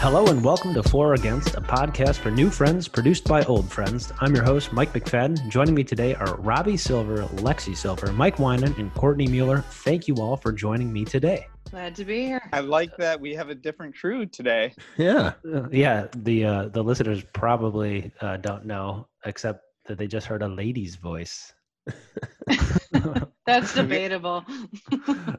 Hello and welcome to For or Against, a podcast for new friends produced by old friends. I'm your host, Mike McFadden. Joining me today are Robbie Silver, Lexi Silver, Mike Winan, and Courtney Mueller. Thank you all for joining me today. Glad to be here. I like that we have a different crew today. Yeah. Yeah, the uh, the listeners probably uh, don't know, except that they just heard a lady's voice. That's debatable.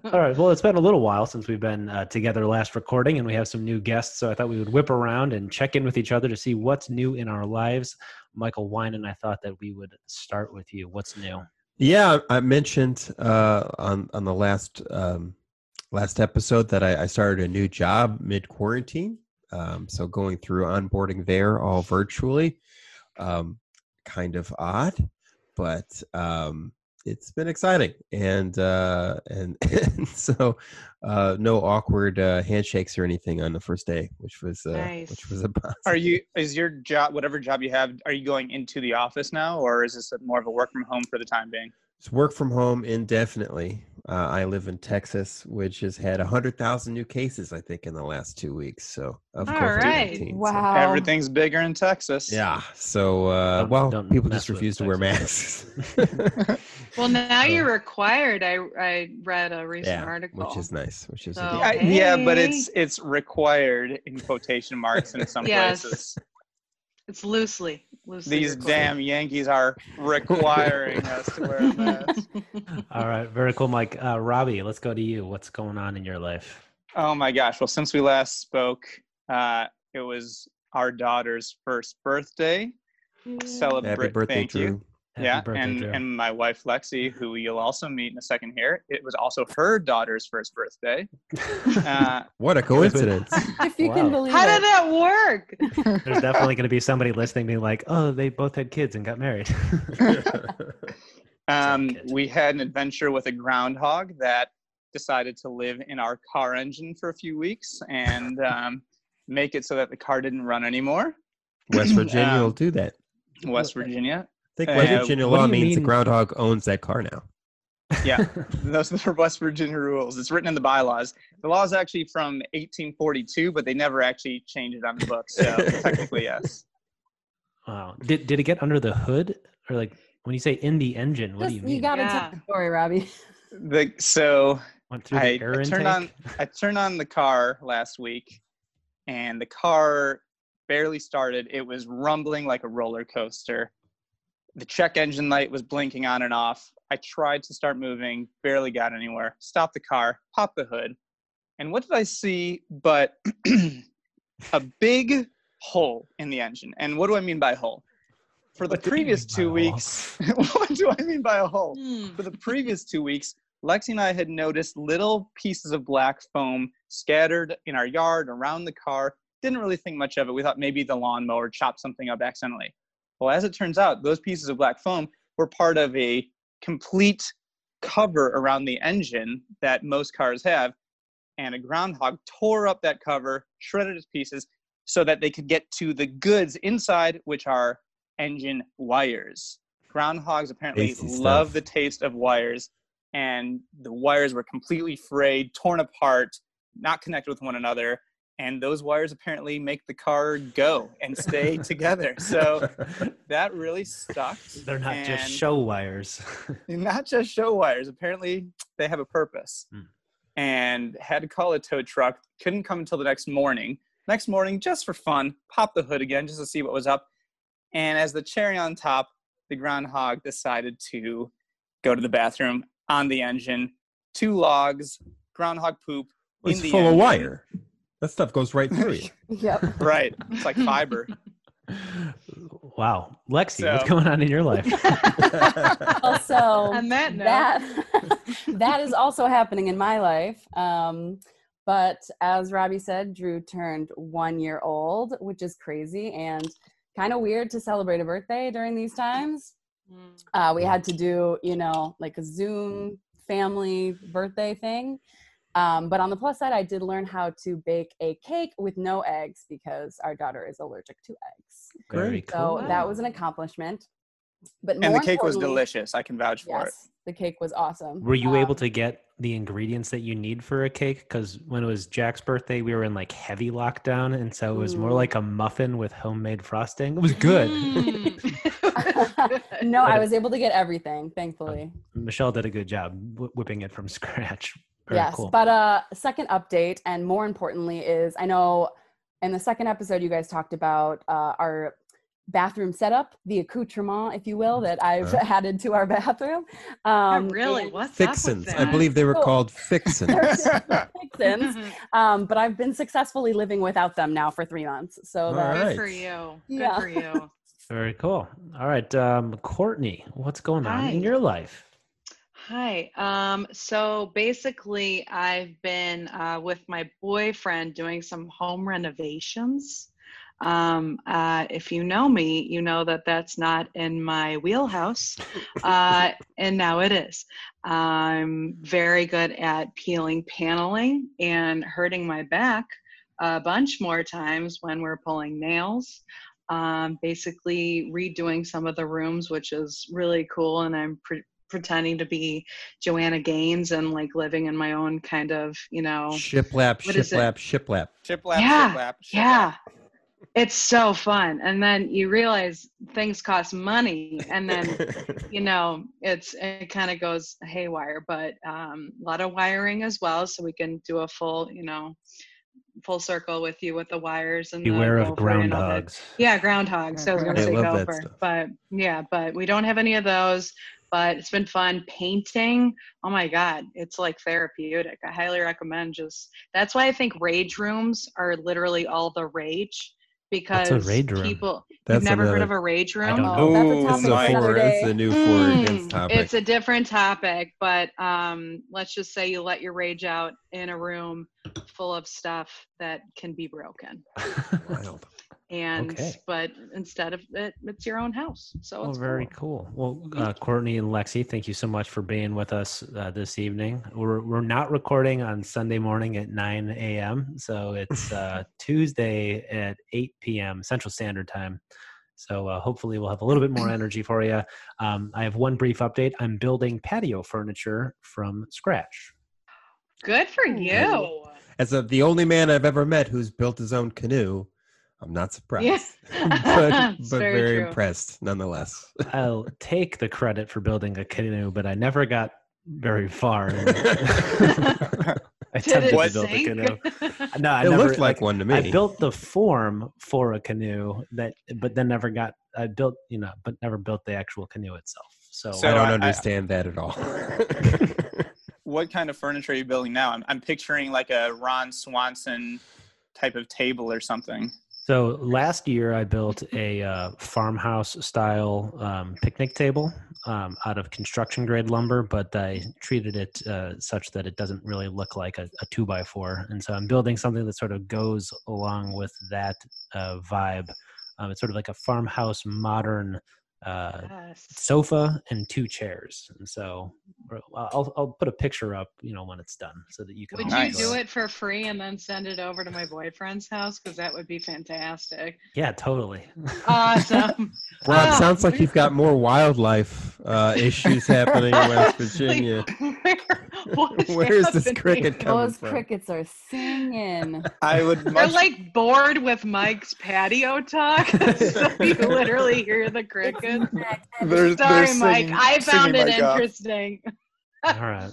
All right. Well, it's been a little while since we've been uh, together last recording, and we have some new guests. So I thought we would whip around and check in with each other to see what's new in our lives. Michael Wine and I thought that we would start with you. What's new? Yeah, I mentioned uh, on on the last um, last episode that I, I started a new job mid quarantine. Um, so going through onboarding there all virtually, um, kind of odd, but um, it's been exciting and uh, and, and so uh, no awkward uh, handshakes or anything on the first day, which was uh, Nice. which was a positive. Are you is your job whatever job you have, are you going into the office now or is this more of a work from home for the time being? It's work from home indefinitely. Uh, I live in Texas, which has had 100,000 new cases, I think, in the last two weeks. So, of All COVID-19. right. So- Everything's bigger in Texas. yeah. So, uh, Don't- well, don't people just refuse to wear masks. Well, now So- you're required. I I read a recent yeah, article. which is nice. Which is So- good- Yeah, yeah, but it's it's required in quotation marks in some Yes. places. It's loosely. loosely These required. damn Yankees are requiring us to wear a mask. All right. Very cool, Mike. Uh, Robbie, let's go to you. What's going on in your life? Oh my gosh. Well, since we last spoke, uh, it was our daughter's first birthday. Celebrate. Happy birthday, Thank you. Drew. Happy yeah, birthday, and Drew. and my wife Lexi, who you'll also meet in a second here, it was also her daughter's first birthday. Uh, What a coincidence. if you Wow. can believe How it. did that work? There's definitely going to be somebody listening being like, oh, they both had kids and got married. um, we had an adventure with a groundhog that decided to live in our car engine for a few weeks and um, make it so that the car didn't run anymore. West Virginia Um, will do that. West Virginia. I think uh, West Virginia law you means the groundhog owns that car now. Yeah, those are West Virginia rules. It's written in the bylaws. The law is actually from 1842, but they never actually changed it on the books. So technically, yes. Wow. Did did it get under the hood or like when you say in the engine? What do you mean? You gotta Yeah. tell the story, Robbie. The so Went through the I, air I intake. turned on I turned on the car last week, and the car barely started. It was rumbling like a roller coaster. The check engine light was blinking on and off. I tried to start moving, barely got anywhere. Stopped the car, popped the hood, and what did I see but a big hole in the engine? And what do I mean by hole? For the What previous two weeks, what do I mean by a hole? Hmm. for the previous two weeks, Lexi and I had noticed little pieces of black foam scattered in our yard around the car. Didn't really think much of it. We thought maybe the lawnmower chopped something up accidentally. Well, as it turns out, those pieces of black foam were part of a complete cover around the engine that most cars have. And a groundhog tore up that cover, shredded its pieces so that they could get to the goods inside, which are engine wires. Groundhogs apparently Tasty love stuff. the taste of wires, and the wires were completely frayed, torn apart, not connected with one another. And those wires apparently make the car go and stay together. So that really stuck. They're not just show wires. not just show wires. Apparently, they have a purpose. Hmm. And had to call a tow truck. Couldn't come until the next morning. Next morning, just for fun, popped the hood again just to see what was up. And as the cherry on top, the groundhog decided to go to the bathroom on the engine. Two logs, groundhog poop. It's in the full of wire. That stuff goes right through you. Yep. Right. It's like fiber. wow. Lexi, what's going on in your life? Also, On that note, that that is also happening in my life. Um, but as Robbie said, Drew turned one year old, which is crazy and kind of weird to celebrate a birthday during these times. Hmm. Uh, we had to do, you know, like a Zoom family birthday thing. Um, but on the plus side, I did learn how to bake a cake with no eggs because our daughter is allergic to eggs. Very So cool. that was an accomplishment. but And the cake was delicious. I can vouch for it. Yes, the cake was awesome. Were you able Um, to get the ingredients that you need for a cake? Because when it was Jack's birthday, we were in like heavy lockdown, and so it was more like a muffin with homemade frosting. It was good. Mm. no, I was able to get everything, thankfully. Michelle did a good job wh- whipping it from scratch. Very yes, cool. but uh, second update, and more importantly, is I know in the second episode you guys talked about uh, our bathroom setup, the accoutrement, if you will, that I've added to our bathroom. Yeah, Um, really? and- What's Fixins. with I believe they were Oh. called fixins. Fixins. Um, but I've been successfully living without them now for three months. So All that, Good for you. Good Yeah. for you. Very cool. All right, um, Courtney, what's going on in your life? Hi. Um, so basically, I've been uh, with my boyfriend doing some home renovations. Um, uh, if you know me, you know that that's not in my wheelhouse, uh, and now it is. I'm very good at peeling paneling and hurting my back a bunch more times when we're pulling nails. Um, basically, redoing some of the rooms, which is really cool, and I'm pre- pretending to be Joanna Gaines and like living in my own kind of, you know, Shiplap, What is it? shiplap, shiplap. Shiplap, Yeah, shiplap, shiplap. yeah. It's so fun. And then you realize things cost money and then you know it's it kind of goes haywire but um, a lot of wiring as well so we can do a full you know full circle with you with the wires and the Beware of gopher and all that. groundhogs. yeah groundhogs So i was going to I say gopher but yeah but we don't have any of those but it's been fun painting oh my god it's like therapeutic i highly recommend just that's why i think rage rooms are literally all the rage because rage room? people That's you've never heard of a rage room I don't Oh, that's a Ooh, topic It's for a another for, it's a new for Mm, against topic. It's a different topic, but um, let's just say you let your rage out in a room full of stuff that can be broken. Wild. And Okay. but instead of it, it's your own house. So Oh, it's very cool. cool. Well, uh, Courtney and Lexi, thank you so much for being with us uh, this evening. We're we're not recording on Sunday morning at 9 a.m., so it's uh, Tuesday at 8 p.m. Central Standard Time. So uh, hopefully we'll have a little bit more energy for you. Um, I have one brief update. I'm building patio furniture from scratch. Good for you. As a, the only man I've ever met who's built his own canoe, I'm not surprised. Yeah. but but very very, true. impressed nonetheless. I'll take the credit for building a canoe, but I never got very far. I attempted to What? build a canoe. No, I it never, looked like, one to me. I built the form for a canoe that, but then never got. I built, you know, but never built the actual canoe itself. So, So I don't I- I- understand that at all. What kind of furniture are you building now? I'm, I'm picturing like a Ron Swanson type of table or something. So last year I built a uh, farmhouse style um, picnic table um, out of construction grade lumber, but I treated it uh, such that it doesn't really look like a, a two by four. And so I'm building something that sort of goes along with that uh, vibe. Um, it's sort of like a farmhouse modern uh, Yes. sofa and two chairs. And so I'll, I'll put a picture up, you know, when it's done so that you can. Would you Nice. do it for free and then send it over to my boyfriend's house? Because that would be fantastic. Yeah, totally. Awesome. Rob, Ah, sounds like you've got more wildlife uh, issues happening in West Virginia. Where, what is Where's this cricket coming Those from? crickets are singing. I would They're much like bored with Mike's patio talk, so you literally hear the crickets. They're- they're Sorry, Mike. I found it interesting. All right.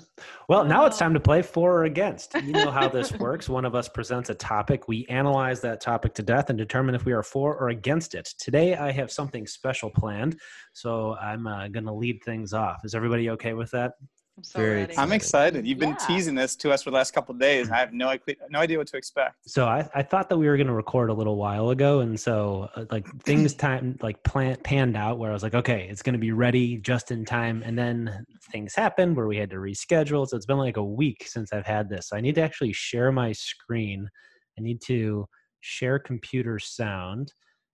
Well, now it's time to play for or against. You know how this works. One of us presents a topic. We analyze that topic to death and determine if we are for or against it. Today, I have something special planned, so I'm uh, going to lead things off. Is everybody okay with that? I'm so Very ready. I'm excited. You've been Yeah. teasing this to us for the last couple of days, I have no idea, no idea what to expect. So I, I thought that we were going to record a little while ago, and so uh, like things time like plan, panned out where I was like, okay, it's going to be ready just in time, and then things happened where we had to reschedule. So it's been like a week since I've had this. So I need to actually share my screen. I need to share computer sound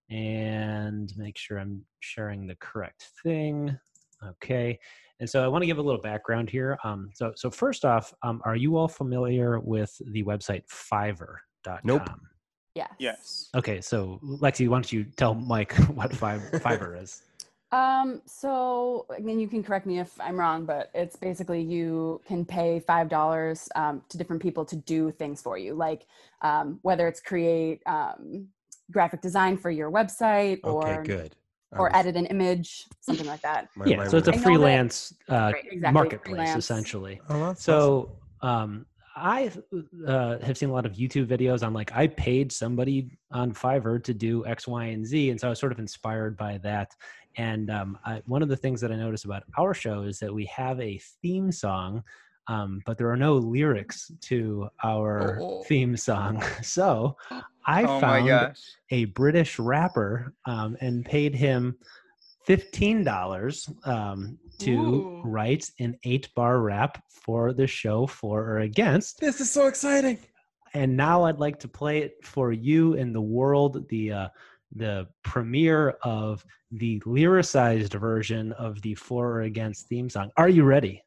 and make sure I'm sharing the correct thing. Okay. And so I want to give a little background here. Um, so, so first off, um, are you all familiar with the website Fiverr.com? Nope. Yes. Yes. Okay, so Lexi, why don't you tell Mike what Fiverr, Fiverr is? Um, so I mean, you can correct me if I'm wrong, but it's basically you can pay five dollars um, to different people to do things for you, like um, whether it's create um, graphic design for your website or Okay, or good. I or was- edit an image, something like that. my- yeah, my so it's a I know freelance uh, Right, exactly, marketplace freelance. essentially. Oh, that's awesome. So um, I uh, have seen a lot of YouTube videos on like I paid somebody on Fiverr to do X, Y, and Z, and so I was sort of inspired by that. And um, I, one of the things that I noticed about our show is that we have a theme song, um, but there are no lyrics to our Oh. theme song. So I oh found a British rapper um, and paid him fifteen dollars um, to Ooh. write an eight-bar rap for the show for or against. this is so exciting. And now I'd like to play it for you in the world. The uh, the premiere of the lyricized version of the for or against theme song. Are you ready?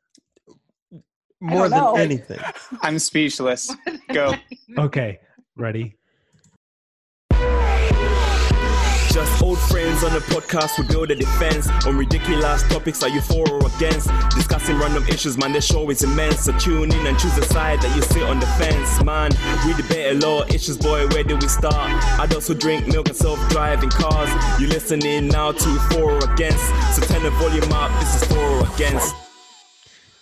More than know. anything. I'm speechless. Go. Okay, ready. Just old friends on the podcast, we build a defense on ridiculous topics. Are you for or against? Discussing random issues, man. The show is immense. So tune in and choose a side that you sit on the fence, man. We debate a lot issues, boy. Where do we start? Adults who drink milk and self-driving cars. You listening now to for or against? So turn the volume up. This is for or against.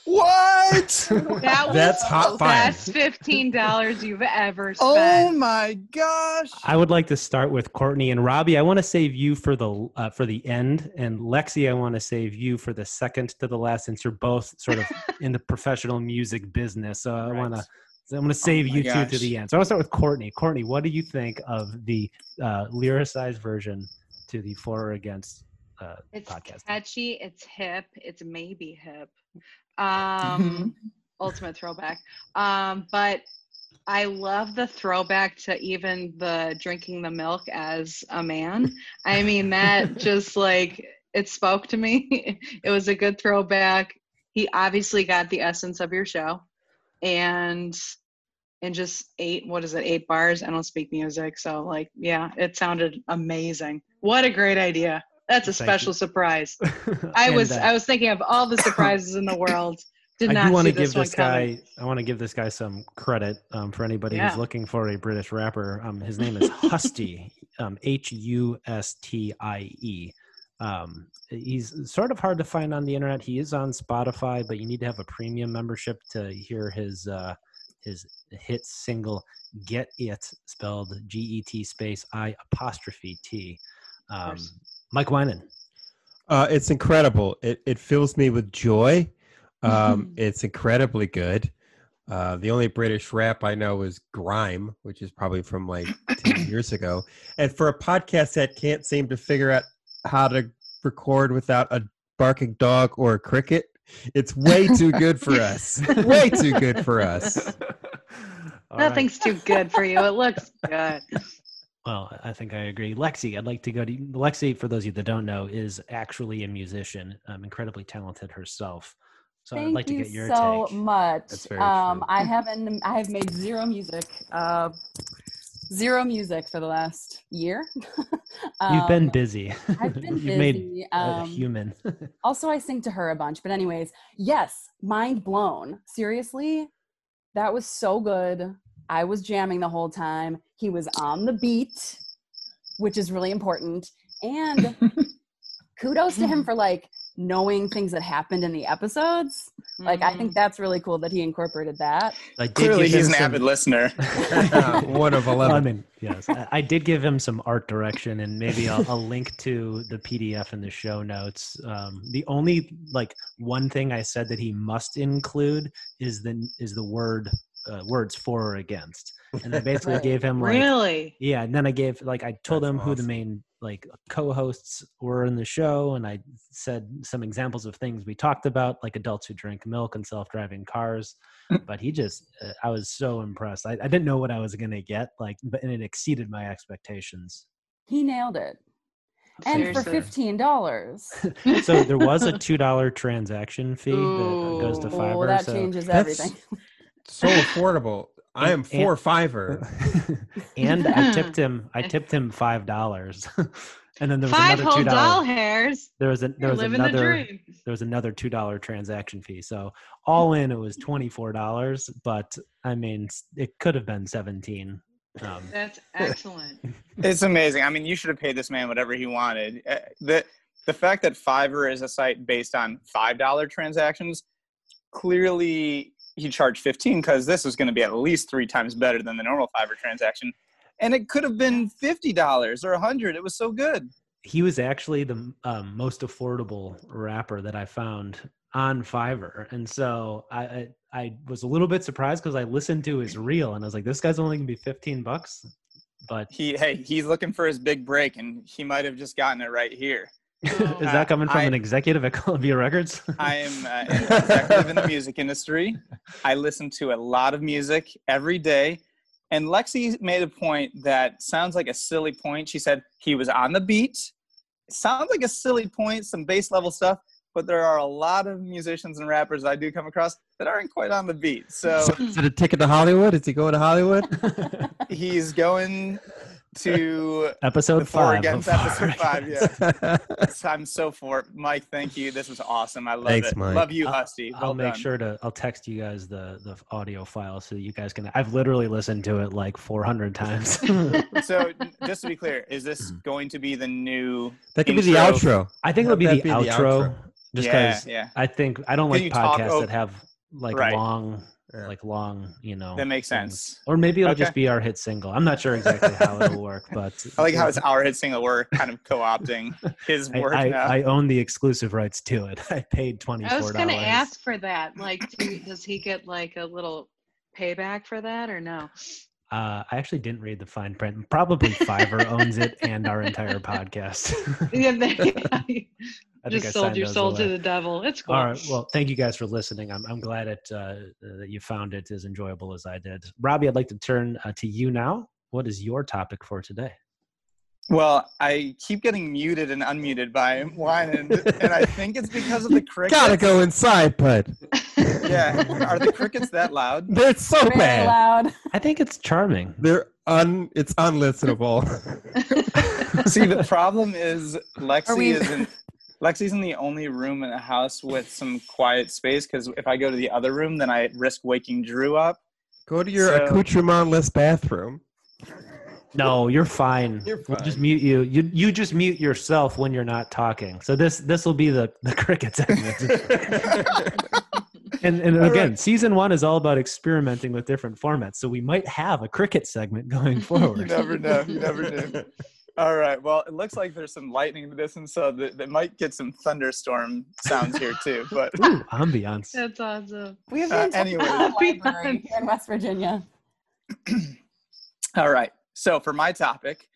What? That was That's hot the fire. best fifteen dollars you've ever spent. oh my gosh. I would like to start with Courtney and Robbie. I want to save you for the uh, for the end, and Lexi, I want to save you for the second to the last, since you're both sort of in the professional music business. So I want to. I'm going to save Oh my you two to the end. So I want to start with Courtney. Courtney, what do you think of the uh, lyricized version to the for or against uh, It's podcast? catchy. It's hip. It's maybe hip. Um, ultimate throwback. Um, but I love the throwback to even the drinking the milk as a man. I mean, that just like it spoke to me. It was a good throwback. He obviously got the essence of your show, and and just eight what is it eight bars i don't speak music so like yeah it sounded amazing what a great idea that's a Thank special you. surprise I And, was uh, I was thinking of all the surprises in the world. Did not I not do want to give this one this coming. guy. I want to give this guy some credit um, for anybody Yeah. who's looking for a British rapper. Um, his name is Hustie, um, H U S T I E. Um, he's sort of hard to find on the internet. He is on Spotify, but you need to have a premium membership to hear his uh, his hit single "Get It," spelled G E T space I apostrophe T. Um, course. Mike Winan. Uh, it's incredible. It it fills me with joy. Um, it's incredibly good. Uh, the only British rap I know is Grime, which is probably from like 10 years ago. And for a podcast that can't seem to figure out how to record without a barking dog or a cricket, it's way too good for us. way too good for us. All right. Nothing's too good for you. It looks good. Well, I think I agree. Lexi, I'd like to go to Lexi. For those of you that don't know, is actually a musician, um, incredibly talented herself. So Thank I'd like to you get your so take. much. That's very um, true. I haven't. I have made zero music. Uh, zero music for the last year. You've been Um, busy. I've been You've made busy. a Um, human. also, I sing to her a bunch. But anyways, yes, mind blown. Seriously, that was so good. I was jamming the whole time. He was on the beat, which is really important. And kudos to him for like knowing things that happened in the episodes. Like I think that's really cool that he incorporated that. I did Clearly, he's an some- avid listener. One of Well, I mean, yes, I, I did give him some art direction, and maybe I'll, I'll link to the PDF in the show notes. Um, the only like one thing I said that he must include is the is the word uh, words for or against, and I basically Right. gave him like really. yeah, and then I gave like I told That's him who the main like co-hosts were in the show, and I said some examples of things we talked about, like adults who drink milk and self-driving cars. but he just, uh, I was so impressed. I, I didn't know what I was gonna get, like, but and it exceeded my expectations. He nailed it. And for fifteen dollars. So there was a two dollar transaction fee that goes to Ooh. Fiverr. Oh, that so changes everything. So affordable. I am And- for Fiverr. and I tipped him. I tipped him five dollars. And then there was Five another whole two doll dollar. hairs. There was a, there You're was living the another there was another two dollar transaction fee. So all in, it was twenty four dollars. But I mean, it could have been seventeen. Um, That's excellent. It's amazing. I mean, you should have paid this man whatever he wanted. Uh, The the fact that Fiverr is a site based on five dollar transactions, clearly he charged fifteen because this was going to be at least three times better than the normal Fiverr transaction, and it could have been fifty dollars or a hundred. It was so good. he was actually the um, most affordable rapper that I found on Fiverr, and so I I, I was a little bit surprised because I listened to his reel and I was like, this guy's only gonna be fifteen bucks, but He hey, he's looking for his big break, and he might have just gotten it right here. is that coming from I- an executive at Columbia Records? I am uh, an executive in the music industry. I listen to a lot of music every day. And Lexi made a point that sounds like a silly point. She said he was on the beat. Sounds like a silly point, some bass level stuff, but there are a lot of musicians and rappers I do come across that aren't quite on the beat. So So is it a ticket to Hollywood? Is he going to Hollywood? he's going to episode the Four five. Against of episode Fire. five. Yeah. I'm so for. Mike, thank you. This was awesome. I love Thanks, it. Mike. Love you, I'll- Hustie. Well I'll make done. sure to. I'll text you guys the the audio file so you guys can. I've literally listened to it like 400 times. so just to be clear, is this hmm. going to be the new? That could be the outro. I think it'll be the that be the outro, outro. just because yeah, I think I don't Can like you talk podcasts that have like Right. long, Yeah. like long, you know. that makes things. sense. Or maybe it'll Okay. just be our hit single. I'm not sure exactly how it'll work, but I like how it's our hit single. We're kind of co-opting his work I, now. I own the exclusive rights to it. I paid twenty I four was gonna ask for that. Like, do, does he get like a little payback for that or no? Uh, I actually didn't read the fine print. Probably Fiverr owns it and our entire podcast. Yeah, they, I think I just sold your soul away. to the devil. It's cool. All right. Well, thank you guys for listening. I'm, I'm glad it, uh, that you found it as enjoyable as I did. Robbie, I'd like to turn uh, to you now. What is your topic for today? well, I keep getting muted and unmuted by wine, and, and I think it's because of the crickets. Gotta go inside, bud. Yeah, are the crickets that loud? They're so Very bad. loud. I think it's charming. They're un. It's unlistenable. See, the problem is Lexi we- is in. Lexi's in the only room in the house with some quiet space because if I go to the other room, then I risk waking Drew up. go to your So- accoutrement-less bathroom. No, you're fine. You're We'll just mute you. You you just mute yourself when you're not talking. So this this will be the the cricket segment. and and All again, right. season one is all about experimenting with different formats. So we might have a cricket segment going forward. you never know. You never do. All right. Well, it looks like there's some lightning in the distance, so that, that might get some thunderstorm sounds here too. But Ooh, ambiance. That's awesome. We have Uh, the entire anyway. library here in West Virginia. all right. So for my topic,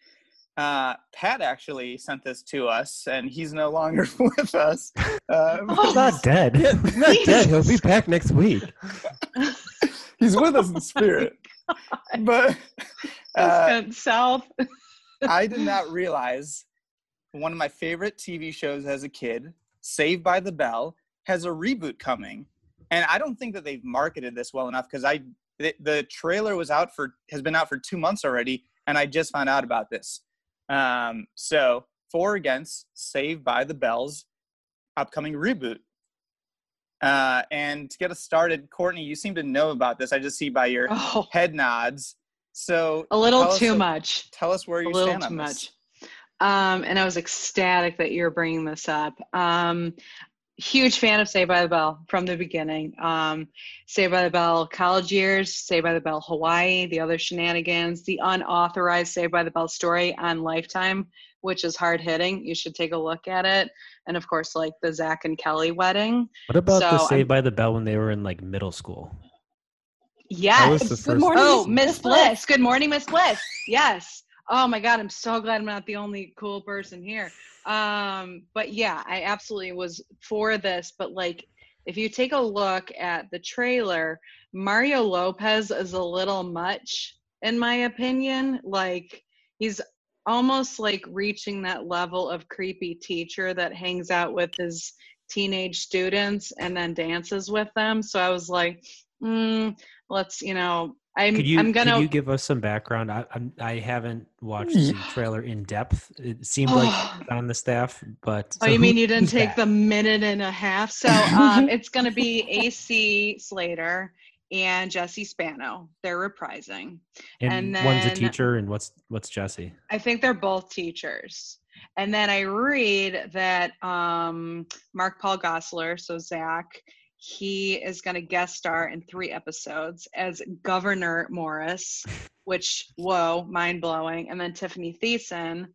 uh, Pat actually sent this to us, and he's no longer with us. Uh, He's not dead. Yeah, he's not dead. He'll be back next week. he's with us in spirit. But uh, Went south. I did not realize one of my favorite TV shows as a kid, Saved by the Bell, has a reboot coming. And I don't think that they've marketed this well enough because I the, the trailer was out for has been out for two months already, and I just found out about this. Um, so for against Saved by the Bell's upcoming reboot. Uh, and to get us started, Courtney, you seem to know about this. I just see by your Oh, head nods. So a little tell us too a- much. Tell us where a you little stand too on this. much. Um, and I was ecstatic that you're bringing this up. Um, huge fan of Saved by the Bell from the beginning. Um, Saved by the Bell college years, Saved by the Bell Hawaii, the other shenanigans, the unauthorized Saved by the Bell story on Lifetime, which is hard hitting. You should take a look at it. And of course, like the Zach and Kelly wedding. What about the So, Saved by the Bell when they were in like middle school? Yes. Good morning, Oh, Miss Miss Bliss. Good morning, Miss Bliss. Yes. Oh my God, I'm so glad I'm not the only cool person here. Um, but yeah, I absolutely was for this. But like, if you take a look at the trailer, Mario Lopez is a little much, in my opinion. Like, he's almost like reaching that level of creepy teacher that hangs out with his teenage students and then dances with them. So I was like, mm, let's, you know, I'm Could you I'm gonna could you give us some background? I I'm, I haven't watched the trailer in depth. It seemed like on the staff, but Oh, you who- mean you didn't take back? the minute and a half? So um, it's going to be AC Slater and Jesse Spano. They're reprising. And, and one's a teacher, and what's what's Jesse? I think they're both teachers. And then I read that um, Mark Paul Gosselaar, so Zach, he is going to guest star in three episodes as Governor Morris, which, whoa, mind blowing. And then Tiffany Thiessen,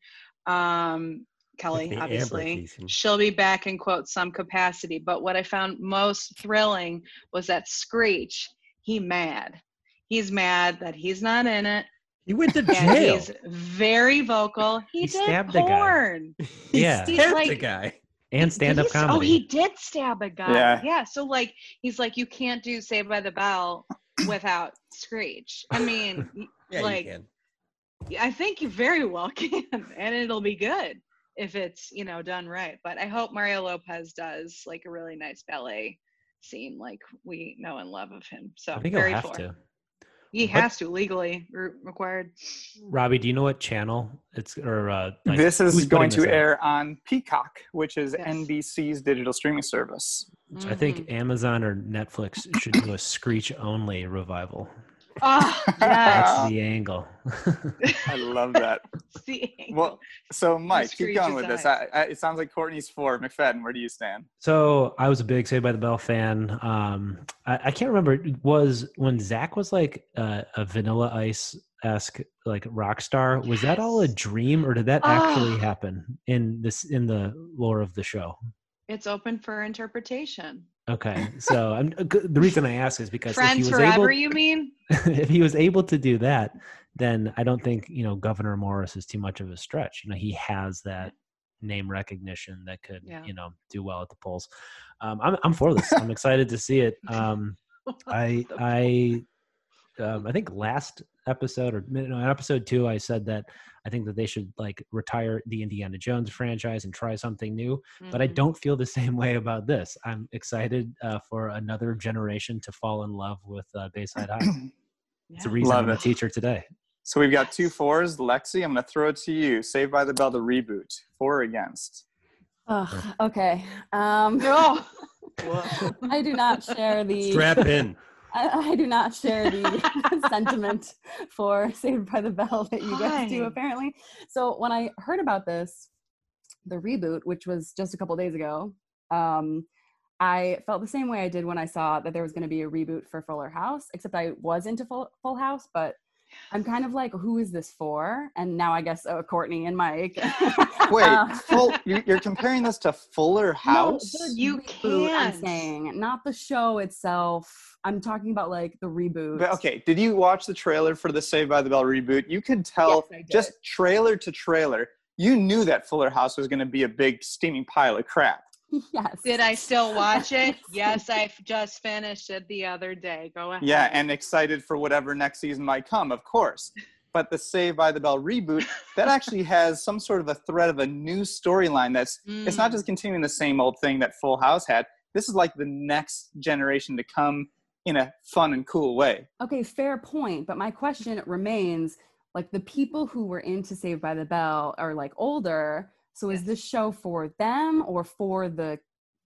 um, Kelly, Tiffany obviously, Thiessen. she'll be back in quote some capacity. But what I found most thrilling was that Screech, he mad. He's mad that he's not in it. He went to And jail. he's very vocal. He, He did stabbed the guy. He Yeah. He's stabbed the guy. And stand up comedy. Oh, he did stab a guy. Yeah. Yeah. So like he's like, you can't do Saved by the Bell without Screech. I mean, Yeah, like you can. I think you very well can, and it'll be good if it's you know done right. But I hope Mario Lopez does like a really nice ballet scene, like we know and love of him. So I think he'll very have for. to. He What- has to legally re- required. Robbie, do you know what channel it's or uh, like, this is going putting to this out? air on Peacock, which is Yes. NBC's digital streaming service. I think Mhm. Amazon or Netflix should do a Screech only revival. Oh, yes. That's the angle. I love that. See, Well, so Mike, keep going with this. I, I, it sounds like Courtney's for McFadden. Where do you stand? So I was a big Saved by the Bell fan. Um, I, I can't remember was when Zach was like uh, a Vanilla Ice esque like rock star. Was that all a dream, or did that actually Ah. happen in this in the lore of the show? it's open for interpretation. Okay, so I'm, uh, the reason I ask is because if he was forever, able, you mean? if he was able to do that, then I don't think you know Governor Morris is too much of a stretch. You know, he has that name recognition that could Yeah. you know do well at the polls. Um, I'm I'm for this. I'm excited to see it. Um, I I um, I think last episode or no, episode two, I said that I think that they should like retire the Indiana Jones franchise and try something new. But I Mhm. don't feel the same way about this. I'm excited uh, for another generation to fall in love with uh, Bayside High. It's a reason Love I'm a teacher today. So we've got two fours. Lexi, I'm going to throw it to you. Saved by the Bell, the reboot. For or against? Ugh, okay. Um, No. I do not share the Strap in. I, I do not share the sentiment for Saved by the Bell that you guys do apparently. So when I heard about this, the reboot, which was just a couple days ago, um, I felt the same way I did when I saw that there was going to be a reboot for Fuller House. Except I was into Full, Full House, but I'm kind of like, who is this for? And now I guess uh, Courtney and Mike. Wait, Uh, full, you, you're comparing this to Fuller House? No, the You reboot, I'm can't. saying, not the show itself. I'm talking about like the reboot. But, okay, did you watch the trailer for the Saved by the Bell reboot? You could tell Yes, just trailer to trailer, you knew that Fuller House was going to be a big steaming pile of crap. yes. Did I still watch it? yes, I just finished it the other day. Go ahead. Yeah, and excited for whatever next season might come, of course. But the Save by the Bell reboot, that actually has some sort of a thread of a new storyline that's it's not Mm. just continuing the same old thing that Full House had. This is like the next generation to come in a fun and cool way. Okay, fair point. But my question remains like the people who were into Saved by the Bell are like older. So is this show for them or for the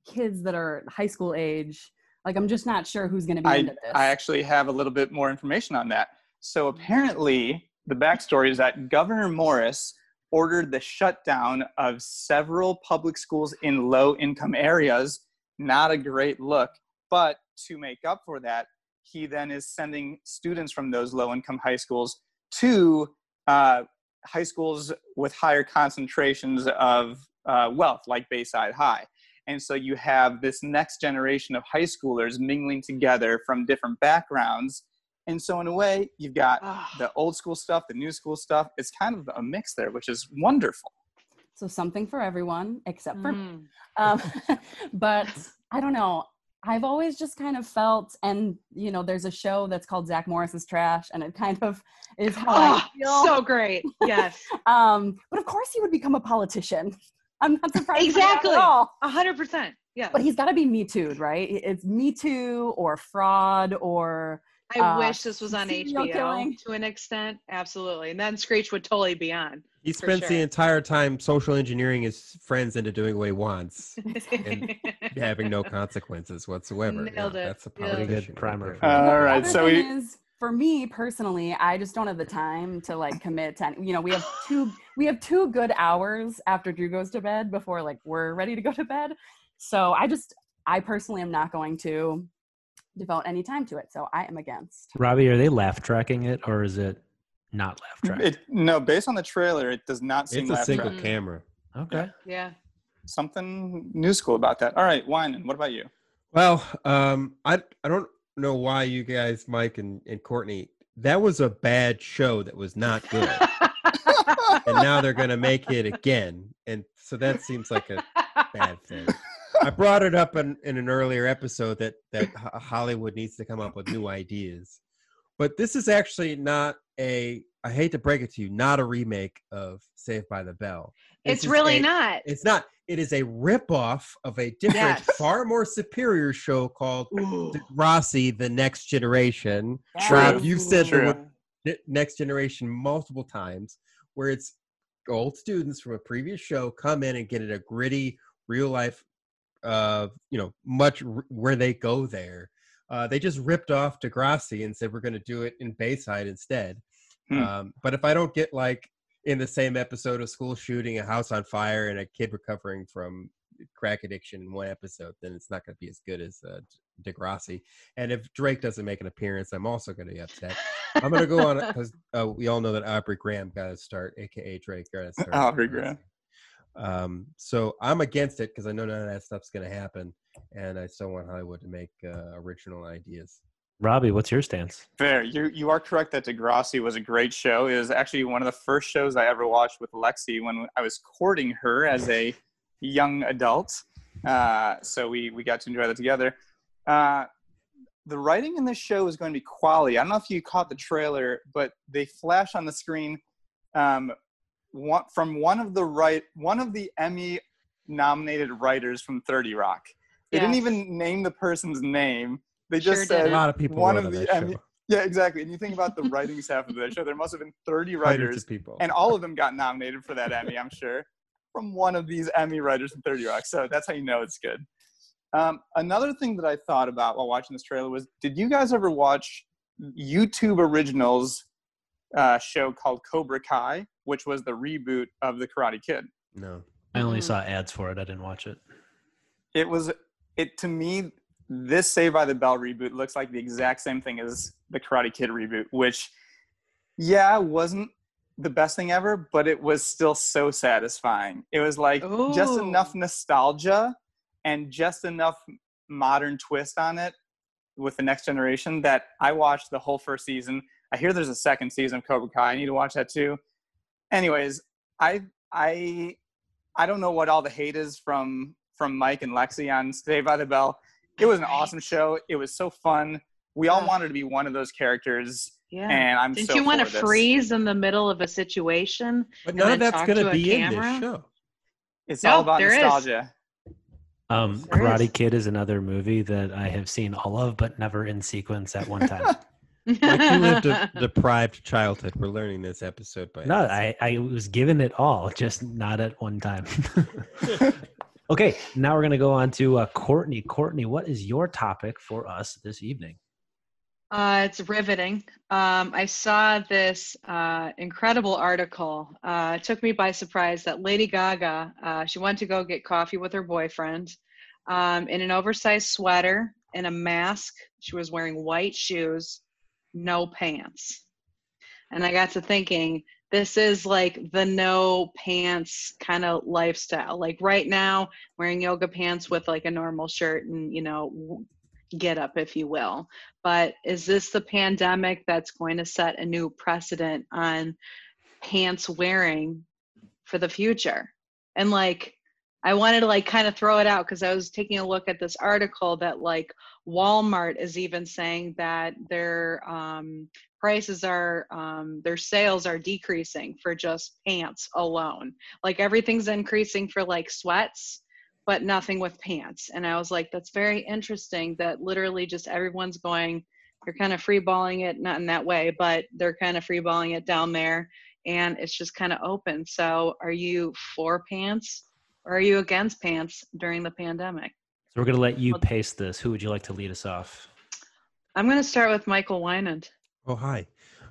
kids that are high school age? Like, I'm just not sure who's going to be I, into this. I actually have a little bit more information on that. So apparently, the backstory is that Governor Morris ordered the shutdown of several public schools in low income areas. Not a great look. But to make up for that, he then is sending students from those low income high schools to uh, high schools with higher concentrations of uh, wealth, like Bayside High. And so you have this next generation of high schoolers mingling together from different backgrounds. And so, in a way, you've got Ah. the old school stuff, the new school stuff. It's kind of a mix there, which is wonderful. so something for everyone except for Mm. um, but I don't know. I've always just kind of felt, and you know, there's a show that's called Zach Morris's Trash, and it kind of is how I Oh, feel. so great. Yes. um, but of course, he would become a politician. I'm not surprised Exactly. at all. A hundred percent. Yeah. But he's got to be Me Too'd, right? It's Me Too or fraud or I Uh, wish this was on HBO killing. to an extent. Absolutely. And then Screech would totally be on. He For spends the entire time social engineering his friends into doing what he wants, and having no consequences whatsoever. Nailed it. That's a Nailed it. Pretty good primer. right for there. Uh, All right, so thing we- is, for me personally, I just don't have the time to like commit to. You know, we have two we have two good hours after Drew goes to bed before like we're ready to go to bed. So I just I personally am not going to devote any time to it. So I am against. Robbie, are they laugh tracking it or is it not laugh track? It, no, based on the trailer, it does not seem It's a laugh single track. camera. Okay. yeah. Something new school about that. All right, Wyman, what about you? Well, um, I I don't know why you guys, Mike and, and Courtney, that was a bad show that was not good. and now they're gonna make it again. And so that seems like a bad thing. I brought it up in, in an earlier episode that that Hollywood needs to come up with new ideas. But this is actually not a I hate to break it to you, not a remake of Saved by the Bell. This it's really a- not. It's not. It is a ripoff of a different, Yes. far more superior show called Ooh. Rossi: The Next Generation. True. Rob, you've said True. word N- Next Generation multiple times, where it's old students from a previous show come in and get in a gritty, real life, uh, you know, much r- where they go there. Uh, they just ripped off Degrassi and said we're going to do it in Bayside instead. Hmm. Um, but if I don't get like in the same episode of school shooting, a house on fire, and a kid recovering from crack addiction in one episode, then it's not going to be as good as uh, Degrassi. And if Drake doesn't make an appearance, I'm also going to be upset. I'm going to go on because uh, we all know that Aubrey Graham got to start, aka Drake got to start. Aubrey. Graham. Um, so I'm against it because I know none of that stuff's going to happen, and I still want Hollywood to make uh, original ideas. Robbie, what's your stance? Fair. You you are correct that Degrassi was a great show. It was actually one of the first shows I ever watched with Lexi when I was courting her as a young adult. Uh, so we we got to enjoy that together. Uh, the writing in this show is going to be quality. I don't know if you caught the trailer, but they flash on the screen um, one, from one of the right one of the Emmy nominated writers from 30 Rock. They didn't even name the person's name. They Sure just didn't. A said lot of people one of the Emmy- show. yeah, exactly. And you think about the writing staff of that show, there must have been 30 writers, of people. and all of them got nominated for that Emmy, I'm sure, from one of these Emmy writers from 30 Rock. So that's how you know it's good. Um, another thing that I thought about while watching this trailer was did you guys ever watch YouTube Originals uh, show called Cobra Kai, which was the reboot of The Karate Kid? no. I only Mhm. saw ads for it. I didn't watch it. it was it to me this Save by the Bell reboot looks like the exact same thing as the Karate Kid reboot, which yeah wasn't the best thing ever, but it was still so satisfying. It was like just enough nostalgia and just enough modern twist on it with the next generation that I watched the whole first season. I hear there's a second season of Cobra Kai. I need to watch that too. Anyways, I I I don't know what all the hate is from from Mike and Lexi on Stay by the Bell. It was an awesome show. It was so fun. We all Yeah. wanted to be one of those characters, Yeah. and I'm Didn't so you want to this. freeze in the middle of a situation? But none of that's going to to a be in camera? this show. It's No, all about there is. nostalgia. Um, There Karate is. Kid is another movie that I have seen all of, but never in sequence at one time. Like you lived a deprived childhood. We're learning this episode by no, I, I was given it all, just not at one time. okay, now we're going to go on to uh, Courtney. Courtney, what is your topic for us this evening? Uh, it's riveting. Um, I saw this uh, incredible article. Uh, it took me by surprise that Lady Gaga, uh, she went to go get coffee with her boyfriend um, in an oversized sweater and a mask. She was wearing white shoes, no pants. And I got to thinking, this is like the no pants kind of lifestyle. Like right now, wearing yoga pants with like a normal shirt and, you know, get up, if you will but is this the pandemic that's going to set a new precedent on pants wearing for the future and like i wanted to like kind of throw it out because i was taking a look at this article that like walmart is even saying that their um, prices are um, their sales are decreasing for just pants alone like everything's increasing for like sweats but nothing with pants. And I was like, that's very interesting that literally just everyone's going they're kind of free balling it, not in that way, but they're kind of free balling it down there and it's just kind of open. So are you for pants or are you against pants during the pandemic? So we're going to let you Well- pace this. Who would you like to lead us off? I'm going to start with Michael Wynand. Oh, hi.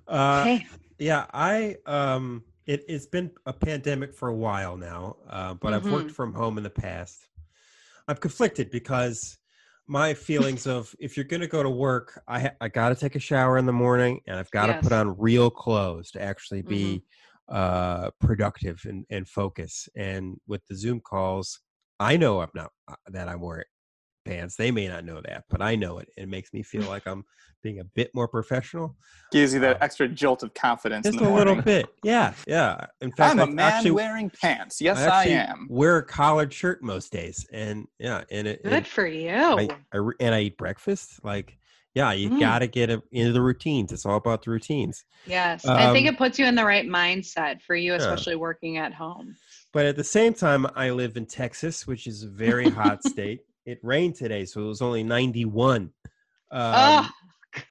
Uh, hey, Yeah, I um it, it's been a pandemic for a while now, uh, but I've worked from home in the past. I'm conflicted because my feelings of if you're going to go to work, I I got to take a shower in the morning and I've got to put on real clothes to actually be uh productive and and focus. And with the Zoom calls, I know I'm not uh, that I'm wearing pants. They may not know that, but I know it. It makes me feel like I'm being a bit more professional. Gives you that Um, extra jolt of confidence. in Just the a little bit. Yeah, yeah. In fact, I'm a I've man actually, wearing pants. Yes, I I, am. wear a collared shirt most days, and yeah, and it, good and for you. I, I and I eat breakfast. Like, yeah, you Mm. got to get into the routines. It's all about the routines. yes. I think um, it puts you in the right mindset for you, Yeah. especially working at home. But at the same time, I live in Texas, which is a very hot state. It rained today, so it was only 91. Um, oh,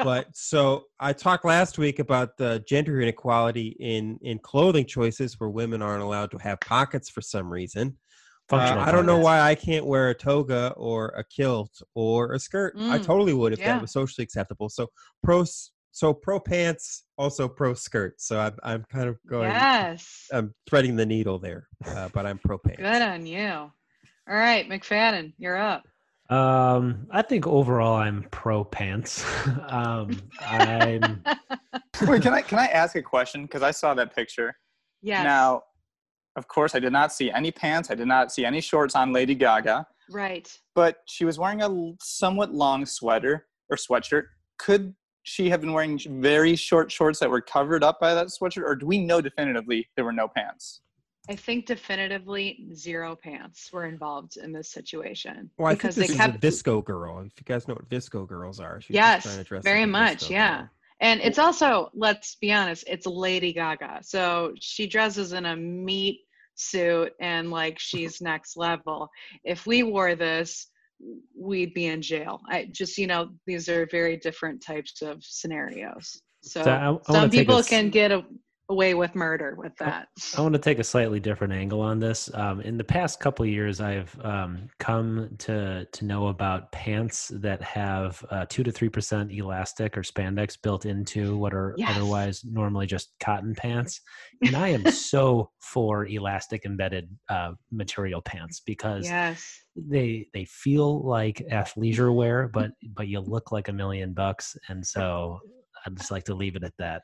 but so I talked last week about the gender inequality in in clothing choices, where women aren't allowed to have pockets for some reason. Uh, I don't know why I can't wear a toga or a kilt or a skirt. I Mm, totally would if yeah. that was socially acceptable. So pro, so pro pants, also pro skirt. So I'm I'm kind of going. yes. I'm threading the needle there, uh, but I'm pro pants. Good on you. All right, McFadden, you're up. Um, I think overall I'm pro pants. um, I'm Wait, can I can I ask a question? Because I saw that picture. yeah Now, of course, I did not see any pants. I did not see any shorts on Lady Gaga, right. but she was wearing a somewhat long sweater or sweatshirt. Could she have been wearing very short shorts that were covered up by that sweatshirt, or do we know definitively there were no pants? I think definitively zero pants were involved in this situation Well, I think because this they is kept a VSCO girl. If you guys know what VSCO girls are, she's Yes, trying to dress very like much, VSCO yeah. girl. And it's also, let's be honest, it's Lady Gaga. So she dresses in a meat suit and like she's next level. If we wore this, we'd be in jail. I just, you know, these are very different types of scenarios. So, So I- I some people us- can get a, away with murder with that. I want to take a slightly different angle on this. Um, in the past couple of years, I've um, come to to know about pants that have uh, two to three percent elastic or spandex built into what are Yes. otherwise normally just cotton pants. And I am so for elastic embedded uh, material pants because Yes. they they feel like athleisure wear, but but you look like a million bucks. And so I'd just like to leave it at that.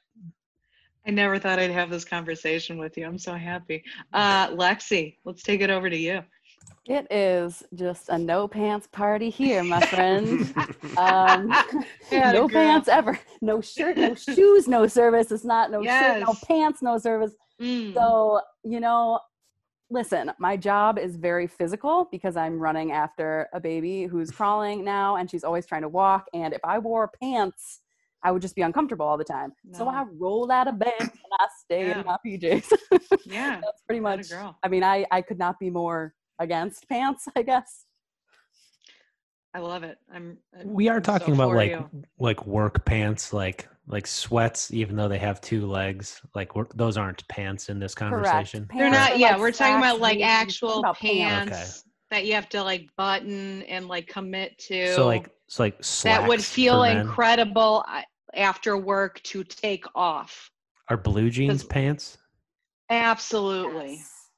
I never thought I'd have this conversation with you. I'm so happy. Uh, Lexi, let's take it over to you. It is just a no pants party here, my friend. um, Atta no girl. pants ever. No shirt, no shoes, no service. It's not no shirt, no pants, no service. Mm. So, you know, listen, my job is very physical because I'm running after a baby who's crawling now and she's always trying to walk. And if I wore pants, I would just be uncomfortable all the time. So I rolled out of bed and I stay Yeah. in my PJs. yeah. That's pretty Atta much, girl. I mean, I, I could not be more against pants, I guess. I love it. I'm. I'm we are so talking about like you. like work pants like like sweats even though they have two legs like we're, those aren't pants in this conversation They're not. Yeah, like we're talking about like jeans, we're talking actual about pants, that you have to like button and like commit to. so like so like that would feel incredible uh, after work to take off. are blue jeans pants Absolutely. Yes.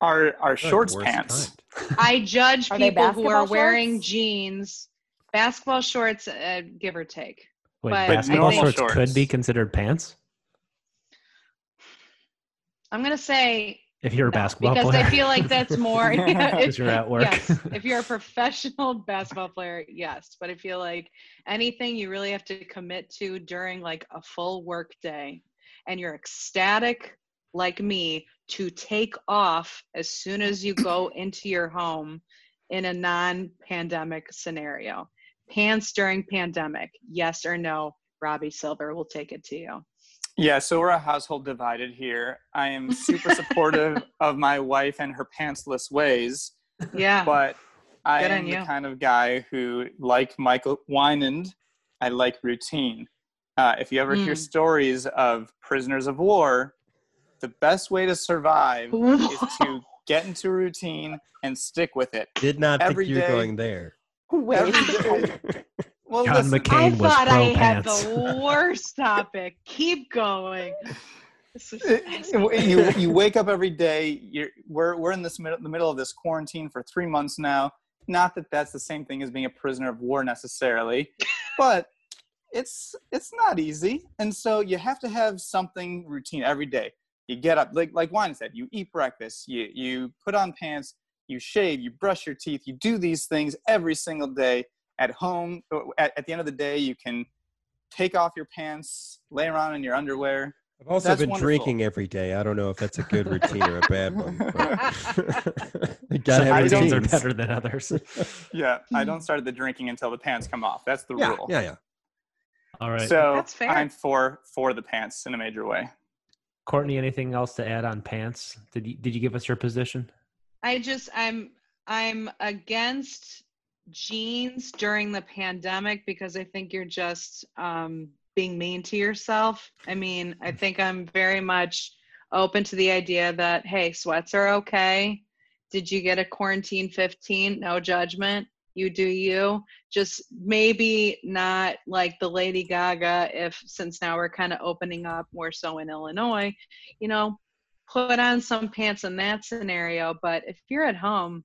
Are are shorts pants? I judge people who are basketball wearing jeans, basketball shorts, uh, give or take. Wait, But basketball think- shorts, could be considered pants I'm gonna say if you're a no, basketball because player I feel like that's more. yeah, because you're at work Yes, if you're a professional basketball player, yes. But I feel like anything you really have to commit to during like a full work day and you're ecstatic like me to take off as soon as you go into your home in a non-pandemic scenario. Pants during pandemic, yes or no? Robbie Silver will take it to you. Yeah, so we're a household divided here. I am super supportive of my wife and her pantsless ways, Yeah. but I Good am the you. kind of guy who, like Michael Winand, I like routine. Uh, if you ever hear Mm. stories of prisoners of war, the best way to survive is to get into a routine and stick with it. Did not Every think you were day. going there. Wait. Every day. Well, John listen, McCain I was thought pro I had the worst topic. Keep going. This is it- fascinating. you you wake up every day. You're we're we're in this middle, the middle of this quarantine for three months now. Not that that's the same thing as being a prisoner of war necessarily, but it's it's not easy. And so you have to have something routine every day. You get up, like like Wine said, you eat breakfast, you you put on pants, you shave, you brush your teeth, you do these things every single day at home. Uh, at, at the end of the day, you can take off your pants, lay around in your underwear. I've also That's been wonderful. drinking every day. I don't know if that's a good routine or a bad one. But you Some gotta have routines are routines. better than others. Yeah, I hmm. don't start the drinking until the pants come off. That's the Yeah, rule. yeah, yeah. All right. So That's fair. I'm for for the pants in a major way. Courtney, anything else to add on pants? Did you did you give us your position? I just I'm I'm against jeans during the pandemic because I think you're just um, being mean to yourself. I mean, I think I'm very much open to the idea that hey, sweats are okay. Did you get a quarantine 15? No judgment. You do you. Just maybe not like the Lady Gaga if since now we're kind of opening up more so in Illinois, you know, put on some pants in that scenario. But if you're at home,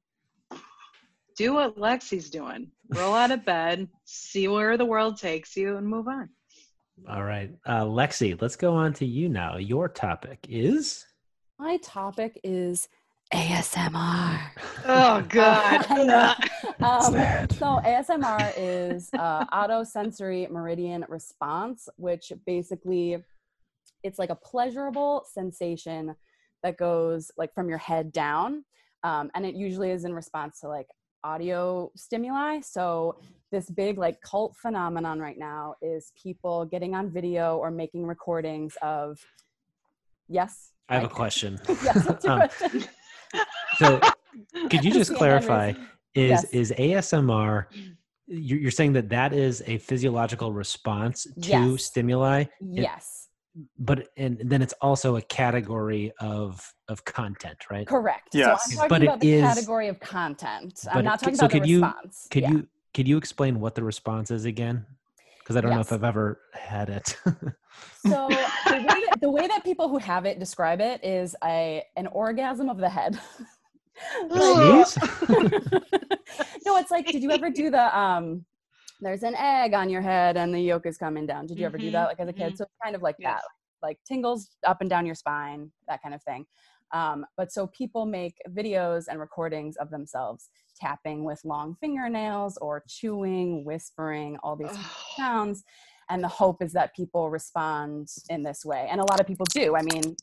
do what Lexi's doing. Roll out of bed, see where the world takes you, and move on. All right. Uh, Lexi, let's go on to you now. Your topic is My topic is ASMR. Oh God. I. Um, so ASMR is uh, auto sensory meridian response, which basically it's like a pleasurable sensation that goes like from your head down, um, and it usually is in response to like audio stimuli. So this big like cult phenomenon right now is people getting on video or making recordings of. Yes. I have a question. yes. Um, question? So could you just clarify is Yes. is ASMR you're you're saying that that is a physiological response to Yes. stimuli Yes. But and then it's also a category of of content right Correct. Yes. So I'm talking But it about the is- category of content. I'm not talking so about the could you- response. could Yeah. you could you explain what the response is again because i don't know if i've ever had it So the way, that, the way that people who have it describe it is a an orgasm of the head. Like- no, it's like, did you ever do the um? There's an egg on your head and the yolk is coming down. Did you ever do that like as a kid? So it's kind of like Yes. that, like tingles up and down your spine, that kind of thing. Um, but so people make videos and recordings of themselves tapping with long fingernails or chewing, whispering, all these sounds. And the hope is that people respond in this way. And a lot of people do. I mean,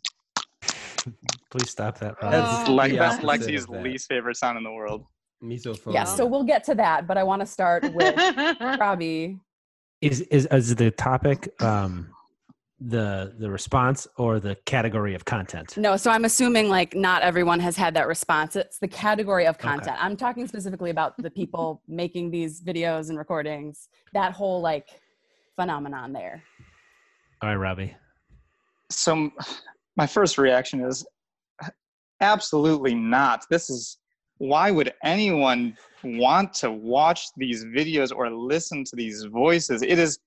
please stop that Rob. That's Like the that's Lexi's least favorite sound in the world. Misophonia. yes, so we'll get to that, but I want to start with Robbie. is is is the topic um the the response or the category of content No, so I'm assuming like not everyone has had that response. It's the category of Okay. content. I'm talking specifically about the people making these videos and recordings, that whole like phenomenon there. all right robbie So my first reaction is absolutely not. This is why would anyone want to watch these videos or listen to these voices? It is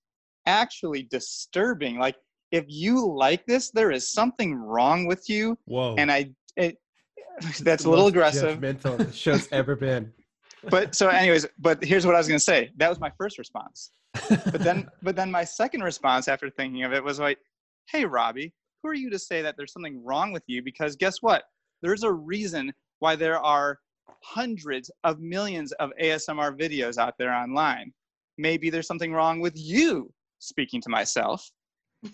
actually disturbing. Like if you like this, there is something wrong with you. Whoa. And I it that's a little aggressive. Judgmental the show's ever been. But so anyways, but here's what I was gonna say. That was my first response. But then but then my second response after thinking of it was like, hey Robbie, who are you to say that there's something wrong with you? Because guess what? There's a reason why there are hundreds of millions of ASMR videos out there online. Maybe there's something wrong with you, speaking to myself.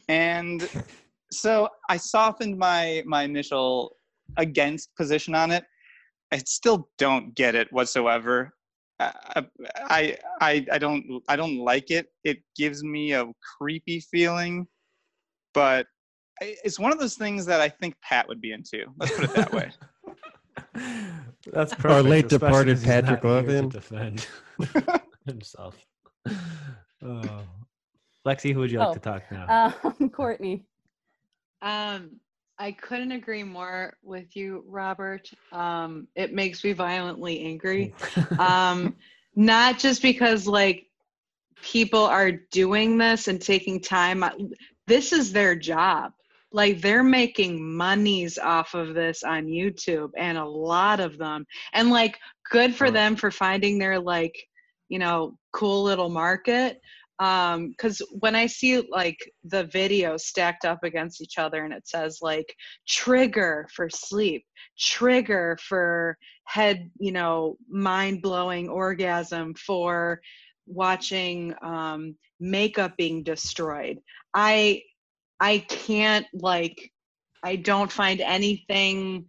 And so I softened my my initial against position on it. I still don't get it whatsoever. I, I I I don't I don't like it. It gives me a creepy feeling, but it's one of those things that I think Pat would be into. Let's put it that way. that's perfect, Our late especially departed 'cause he's not Patrick here to Levin. defend himself oh Lexi, who would you like Oh, to talk now? Um, Courtney. Um, I couldn't agree more with you, Robert. Um, it makes me violently angry. Um, not just because like people are doing this and taking time. uh, This is their job. Like they're making monies off of this on YouTube, and a lot of them. And like, good for them for finding their like, you know, cool little market um because when i see like the videos stacked up against each other and it says like trigger for sleep trigger for head you know mind-blowing orgasm for watching um makeup being destroyed i i can't like i don't find anything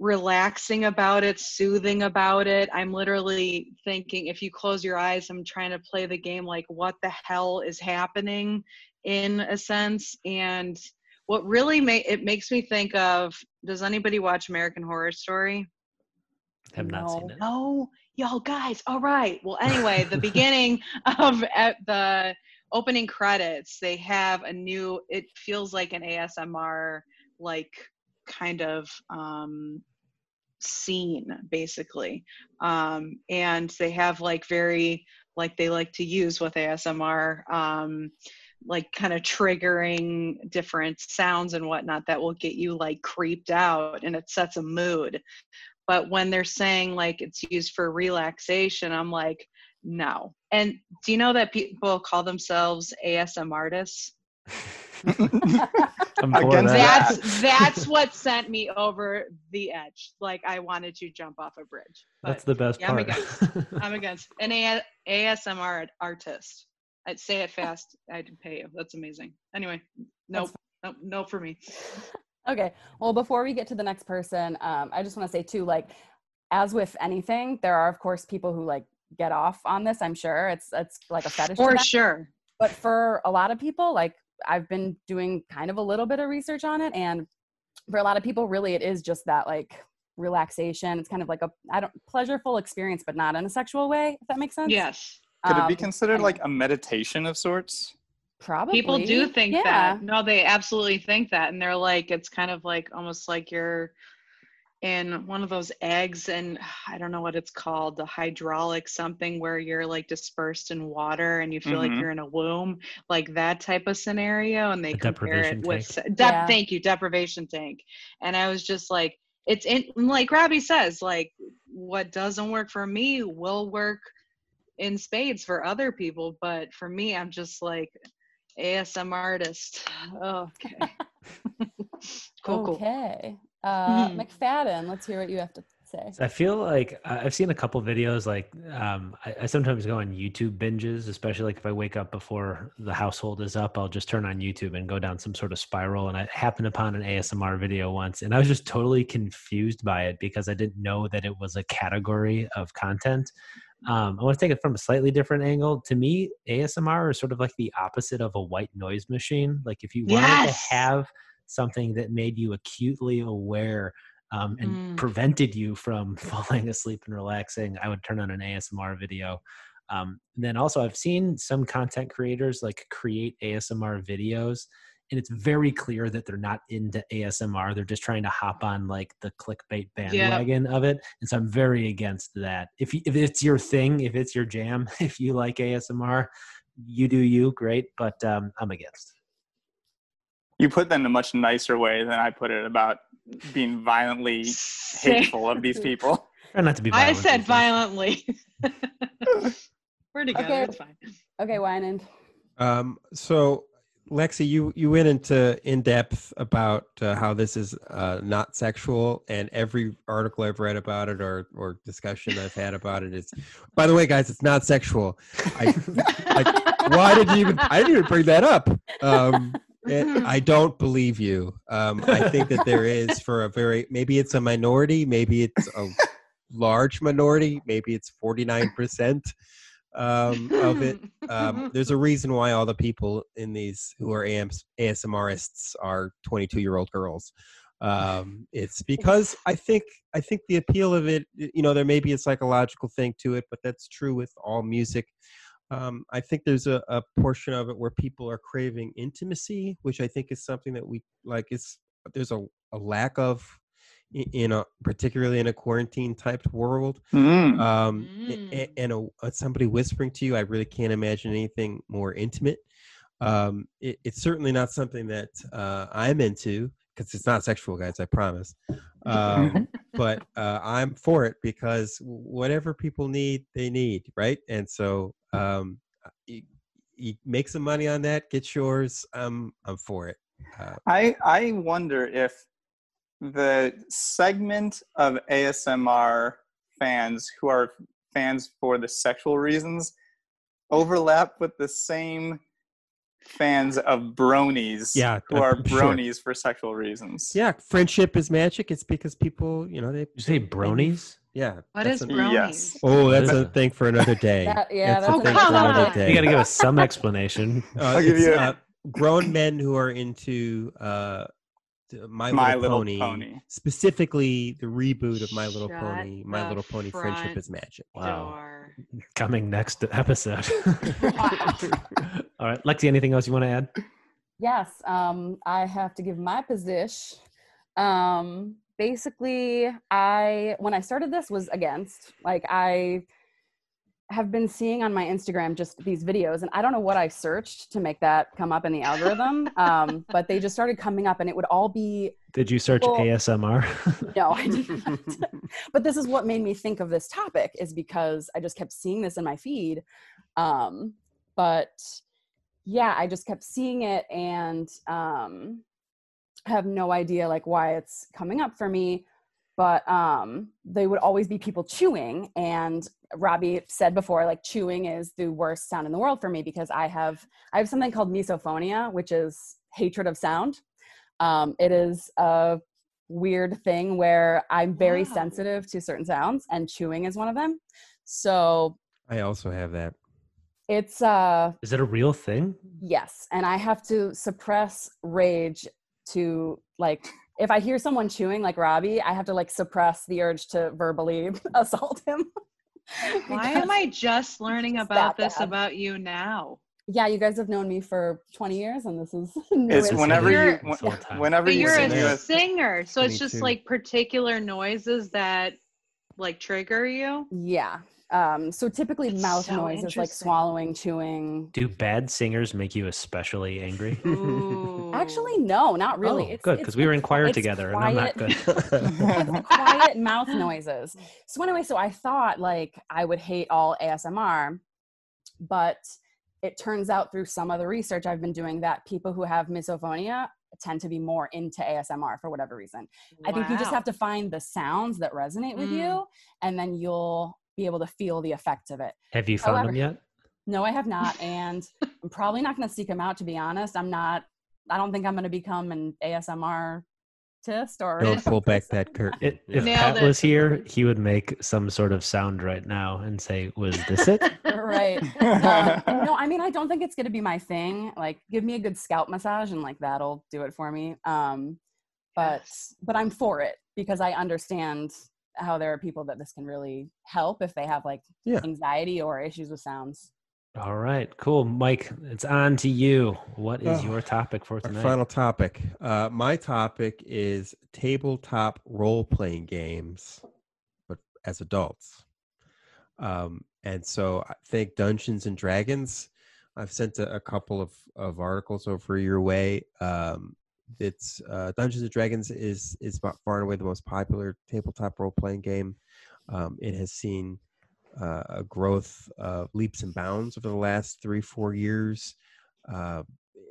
relaxing about it, soothing about it. I'm literally thinking if you close your eyes, I'm trying to play the game like what the hell is happening in a sense. And what really ma- it makes me think of does anybody watch American Horror Story? Have not seen it. No, y'all guys. All right. Well, anyway, the beginning of at the opening credits, they have a new. It feels like an ASMR like kind of um scene basically um and they have like very like they like to use with asmr um like kind of triggering different sounds and whatnot that will get you like creeped out and it sets a mood but when they're saying like it's used for relaxation i'm like no and do you know that people call themselves asm artists? I'm for Against that. that's that's what sent me over the edge. Like i wanted to jump off a bridge That's the best yeah, I'm part. i'm against an A- asmr artist. I'd say it fast i'd pay you. That's amazing. Anyway nope nope no for me. Okay. Well, before we get to the next person, um, I just want to say too, like, as with anything, there are of course people who like get off on this. I'm sure it's it's like a fetish. for sure But for a lot of people, like I've been doing kind of a little bit of research on it, and for a lot of people, really, it is just that like relaxation. It's kind of like a I don't pleasureful experience, but not in a sexual way. If that makes sense. yes Could it be Um, considered anyway, like a meditation of sorts? probably people do think yeah. that no they absolutely think that and they're like it's kind of like almost like you're in one of those eggs and i don't know what it's called the hydraulic something where you're like dispersed in water and you feel like Mhm. you're in a womb like that type of scenario and they A compare deprivation it with tank. se- dep- Yeah. thank you deprivation tank and i was just like it's in like Robbie says like what doesn't work for me will work in spades for other people but for me i'm just like asm artist okay cool cool Okay. Uh, Mhm. McFadden, let's hear what you have to say. I feel like I- I've seen a couple videos. Like um, I, I sometimes go on YouTube binges, especially like if I wake up before the household is up, I'll just turn on YouTube and go down some sort of spiral. And I happened upon an ASMR video once, and I was just totally confused by it because I didn't know that it was a category of content. Um, I want to take it from a slightly different angle. To me, ASMR is sort of like the opposite of a white noise machine. Like if you wanted Yes! to have something that made you acutely aware um, and Mm. prevented you from falling asleep and relaxing, I would turn on an ASMR video. Um, then also, I've seen some content creators like create ASMR videos, and it's very clear that they're not into ASMR. They're just trying to hop on like the clickbait bandwagon of it. And so I'm very against that. If you, if it's your thing, if it's your jam, if you like ASMR, you do you, great. But um, I'm against. You put that in a much nicer way than I put it about being violently hateful of these people. Try not to be. i said violently we're together Okay. it's fine Okay, Winand. Um, so, Lexi, you you went into in depth about uh, how this is uh, not sexual, and every article I've read about it or or discussion I've had about it is. By the way, guys, it's not sexual. I, I, why did you even? I didn't even bring that up. Um, it- I don't believe you. Um, I think that there is for a very maybe it's a minority, maybe it's a large minority, maybe it's forty nine percent um, of it um, there's a reason why all the people in these who are AMs, ASMRists are 22 year old girls. Um, it's because I think I think the appeal of it, you know, there may be a psychological thing to it, but that's true with all music. Um, I think there's a, a portion of it where people are craving intimacy, which I think is something that we like. It's there's a, a lack of i- in a particularly in a quarantine type world. Mm. Um, Mm. a- and a, uh, somebody whispering to you, I really can't imagine anything more intimate. Um, it, it's certainly not something that uh, I'm into because it's not sexual, guys. I promise. Um, but uh, I'm for it because whatever people need, they need, right? And so um, you, you make some money on that, get yours. I'm I'm for it. Uh, I I wonder if the segment of ASMR fans who are fans for the sexual reasons overlap with the same fans of bronies Yeah, who I'm are sure. bronies for sexual reasons. yeah, friendship is magic. It's because people, you know, they you say bronies? Yeah. What that's is? Yes. Oh, that's a thing for another day. That- yeah, a that's Oh, thing come for another on. day. You got to give us some explanation. Uh, I'll give it's, you a- uh, grown men who are into uh, My, My Little, Little Pony, Pony. specifically the reboot of My Little Shut Pony. My Little Pony: Friendship is Magic. Wow. Door. Coming next episode. All right, Lexi. Anything else you want to add? Yes, um, I have to give my position. Um, basically, I when I started this was against. Like I have been seeing on my Instagram just these videos, and I don't know what I searched to make that come up in the algorithm, um, but they just started coming up, and it would all be Did you search ASMR? no, I did not. but this is what made me think of this topic is because I just kept seeing this in my feed. Um, but yeah, I just kept seeing it and um, have no idea like why it's coming up for me. But um, they would always be people chewing, and Robbie said before, like chewing is the worst sound in the world for me because I have I have something called misophonia, which is hatred of sound. Um, it is a weird thing where I'm very Wow. sensitive to certain sounds, and chewing is one of them. So I also have that. it's uh Is it a real thing? yes, and I have to suppress rage to like if I hear someone chewing like Robbie, I have to like suppress the urge to verbally assault him. Why am I just learning about this bad. about you now? Yeah, you guys have known me for 20 years, and this is new. It's It's whenever You're- you This whole whenever But you you're a a singer, so it's just 22. like particular noises that like trigger you. yeah. Um, so typically That's mouth so noises like swallowing, chewing. Do bad singers make you especially angry? Actually, no, not really. Oh, It's- good, because we were in choir it's together, and I'm not good. it's quiet mouth noises. So anyway, so I thought like I would hate all ASMR, but it turns out through some of the research I've been doing that people who have misophonia tend to be more into ASMR for whatever reason. I think you just have to find the sounds that resonate with Mm. you, and then you'll be able to feel the effects of it. Have you found them yet? No, I have not, and I'm probably not going to seek them out. To be honest, I'm not. I don't think I'm going to become an ASMR artist or Don't pull back that curtain. It, if Nailed Pat it. was here, he would make some sort of sound right now and say, "Was this it?" right. Um, no, I mean, I don't think it's going to be my thing. Like, give me a good scalp massage, and like that'll do it for me. Um, but Yes. but I'm for it because I understand how there are people that this can really help if they have like Yeah. anxiety or issues with sounds. All right, cool, Mike. It's on to you. What is Oh, your topic for tonight? final topic. Uh, my topic is tabletop role playing games, but as adults. Um, and so I think Dungeons and Dragons. I've sent a, a couple of, of articles over your way. Um, it's uh, Dungeons and Dragons is is by far and away the most popular tabletop role playing game. Um, it has seen uh, a growth of leaps and bounds over the last three four years. Uh,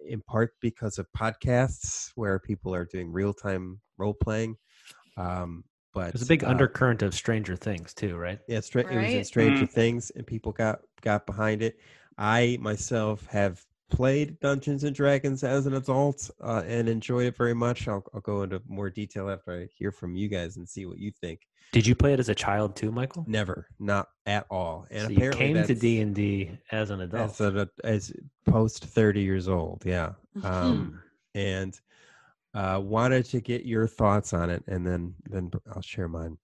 in part because of podcasts where people are doing real time role playing. Um, but There's a big uh, undercurrent of Stranger Things too, right? Yeah, stra- it was in Stranger Mm. Things, and people got got behind it. I myself have played Dungeons and Dragons as an adult uh, and enjoyed it very much. I'll, I'll go into more detail after I hear from you guys and see what you think. Did you play it as a child too, Michael? Never, not at all. And so you apparently came to D and D as an adult. as, a, as post 30 years old yeah um and uh wanted to get your thoughts on it and then then i'll share mine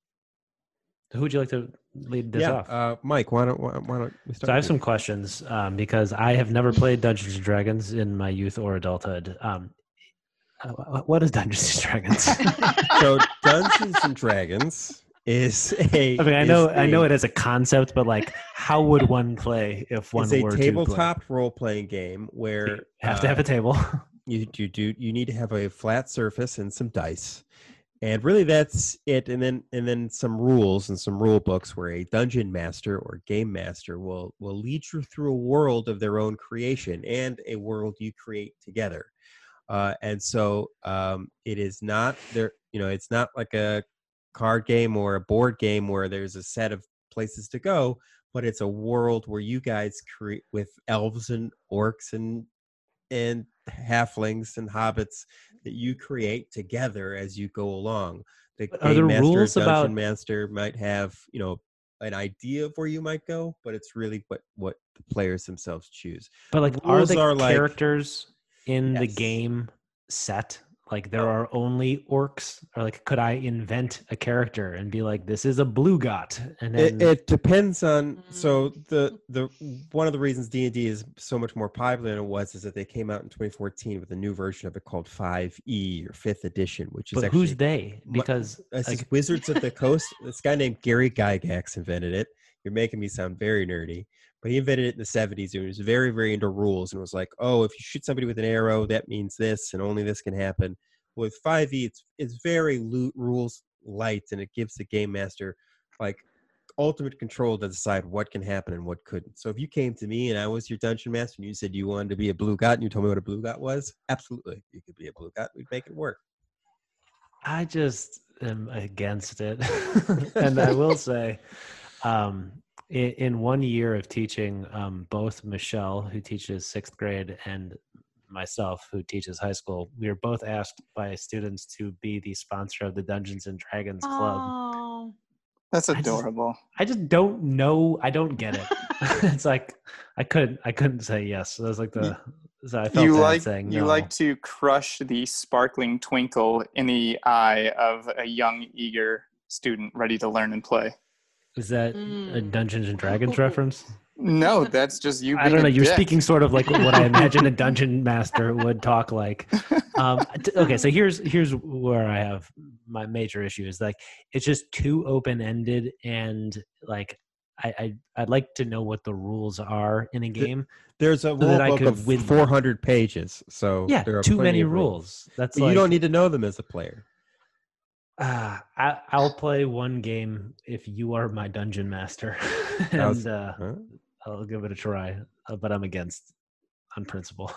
Who would you like to lead this yeah, off? uh, Mike, why don't why, why don't we start? So I have with some you? questions um, because I have never played Dungeons and Dragons in my youth or adulthood. Um, uh, what is Dungeons and Dragons? So Dungeons and Dragons is a. I mean, I know I know it as a concept, but like, how would one play if one It's a were to tabletop role playing game where You have to uh, have a table. you you do you need to have a flat surface and some dice and really that's it. And then and then some rules and some rule books where a dungeon master or game master will will lead you through a world of their own creation and a world you create together. Uh, and so um, it is not there you know it's not like a card game or a board game where there's a set of places to go but it's a world where you guys create with elves and orcs and and halflings and hobbits that you create together as you go along. The Are game master, rules dungeon about- master might have, you know, an idea of where you might go, but it's really what what the players themselves choose. But like, are the are like- characters in the game set? Like, there are only orcs, or like, could I invent a character and be like, "This is a blue got," and then It, it depends on so Mm. the the one of the reasons D and D is so much more popular than it was is that they came out in 2014 with a new version of it called 5e or Fifth Edition, which is but actually who's they? Because This like, Wizards of the Coast. This guy named Gary Gygax invented it. You're making me sound very nerdy, but he invented it in the 70s and he was very, very into rules and was like, oh, if you shoot somebody with an arrow, that means this and only this can happen. With 5e, it's, it's very lo- rules light and it gives the game master like ultimate control to decide what can happen and what couldn't. So if you came to me and I was your dungeon master and you said you wanted to be a blue god and you told me what a blue god was, absolutely, you could be a blue god. We'd make it work. I just am against it. and I will say, um, in, in one year of teaching, um, both Michelle, who teaches sixth grade, and myself, who teaches high school, we were both asked by students to be the sponsor of the Dungeons and Dragons Club. Oh. That's I just- adorable. I just don't know. I don't get it. it's like I couldn't. I couldn't say yes. So it was like the. So I felt you like saying you like to crush the sparkling twinkle in the eye of a young, eager student ready to learn and play. Is that a Mm. Dungeons and Dragons reference? No, that's just you. I don't know. a You're dick. speaking sort of like what I imagine a dungeon master would talk like. Um, t- okay, so here's here's where I have my major issue is like it's just too open ended and like I, I I'd like to know what the rules are in a game. There's a So that I book could of win. 400 pages, so yeah, there are too many of rules. That's like you don't need to know them as a player. Uh, I, I'll play one game if you are my dungeon master, How's- and uh, Huh? I'll give it a try. Uh, but I'm against on principle.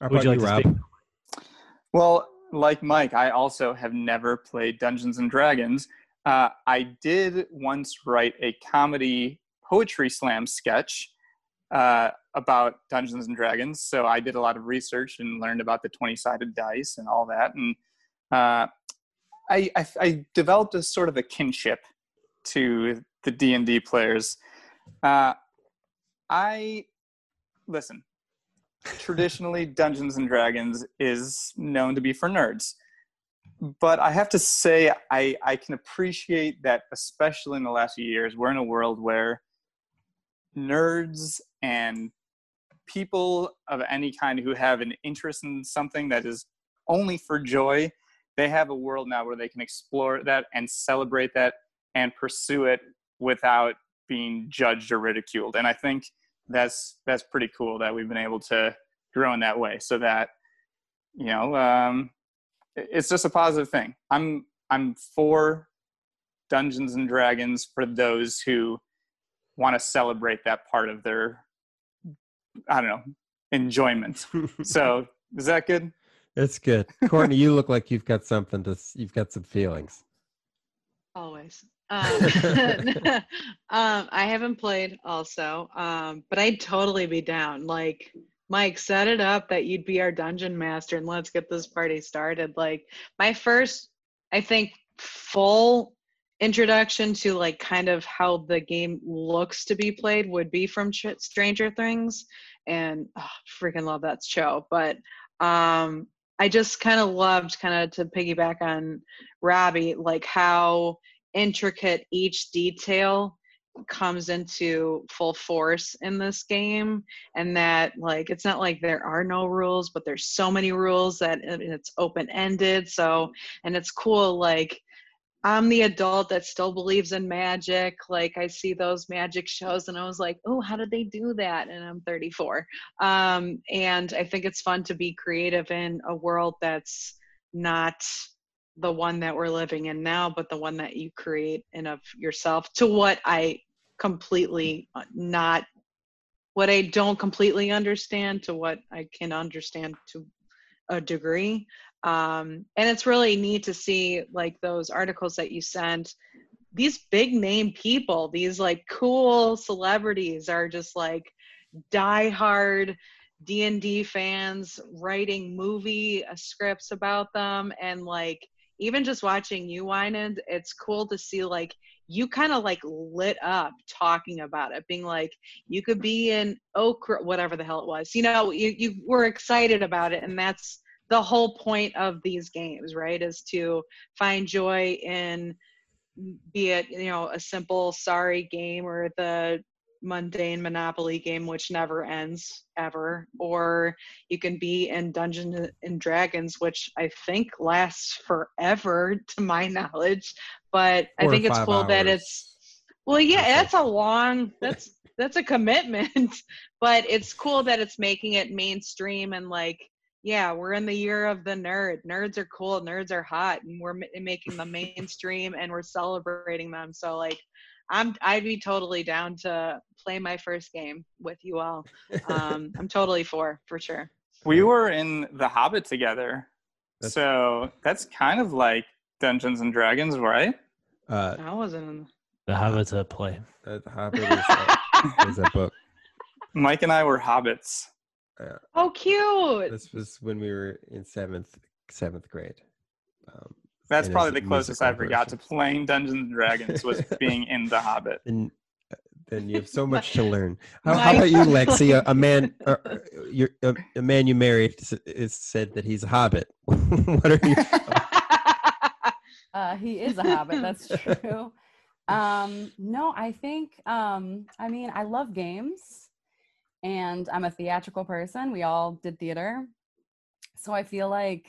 How Would you about like to Rob? speak? Well, like Mike, I also have never played Dungeons and Dragons. Uh, I did once write a comedy poetry slam sketch uh, about Dungeons and Dragons. So I did a lot of research and learned about the 20 sided dice and all that. And uh, I, I, I developed a sort of a kinship to the D&D players. Uh, I, listen, traditionally Dungeons and Dragons is known to be for nerds. But I have to say, I, I can appreciate that, especially in the last few years, we're in a world where nerds and people of any kind who have an interest in something that is only for joy, they have a world now where they can explore that and celebrate that and pursue it without being judged or ridiculed. And I think that's that's pretty cool that we've been able to grow in that way so that you know um, it's just a positive thing. I'm i'm for dungeons and dragons for those who want to celebrate that part of their i don't know enjoyment. So is that good It's good. Courtney, you look like you've got something to. You've got some feelings. Always. Um, um, I haven't played also, um, but I'd totally be down. Like, Mike, set it up that you'd be our dungeon master and let's get this party started. Like, my first, I think, full introduction to like kind of how the game looks to be played would be from Stranger Things, and oh, freaking love that show. But um, I just kind of loved kind of to piggyback on Robbie, like how intricate each detail comes into full force in this game and that like it's not like there are no rules but there's so many rules that it's open ended so and it's cool like I'm the adult that still believes in magic. Like I see those magic shows and I was like, oh, how did they do that? And I'm 34. Um, and I think it's fun to be creative in a world that's not the one that we're living in now, but the one that you create in of yourself to what I completely uh, not what I don't completely understand to what I can understand to a degree um, and it's really neat to see like those articles that you sent. These big name people these like cool celebrities are just like die hard d&d fans writing movie uh, scripts about them. And like even just watching you Winans, it's cool to see like you kind of like lit up talking about it being like you could be in okra whatever the hell it was. You know you, you were excited about it and that's the whole point of these games, right? Is to find joy in be it, you know, a simple sorry game or the mundane monopoly game which never ends ever or you can be in dungeons and dragons which i think lasts forever to my knowledge but i think it's cool hours. that it's well yeah that's a long that's that's a commitment but it's cool that it's making it mainstream and like yeah, we're in the year of the nerd. Nerds are cool, nerds are hot, and we're m- making them mainstream and we're celebrating them. So like, I'm I'd be totally down to play my first game with you all. Um, I'm totally for for sure. We were in The Hobbit together, that's, so that's kind of like Dungeons and Dragons, right? Uh, I wasn't in The Hobbit's a play. The Hobbit is a, is a book. Mike and I were hobbits. Uh, oh, cute! This was when we were in seventh seventh grade. Um, That's probably the closest I ever got to playing Dungeons and Dragons was being in The Hobbit. And then you have so much to learn. How, how about you, Lexi? A, a man, uh, uh a, a, man you married is said that he's a hobbit. what are you? uh, he is a hobbit. That's true. Um, no, I think. Um, I mean, I love games and I'm a theatrical person. We all did theater. So I feel like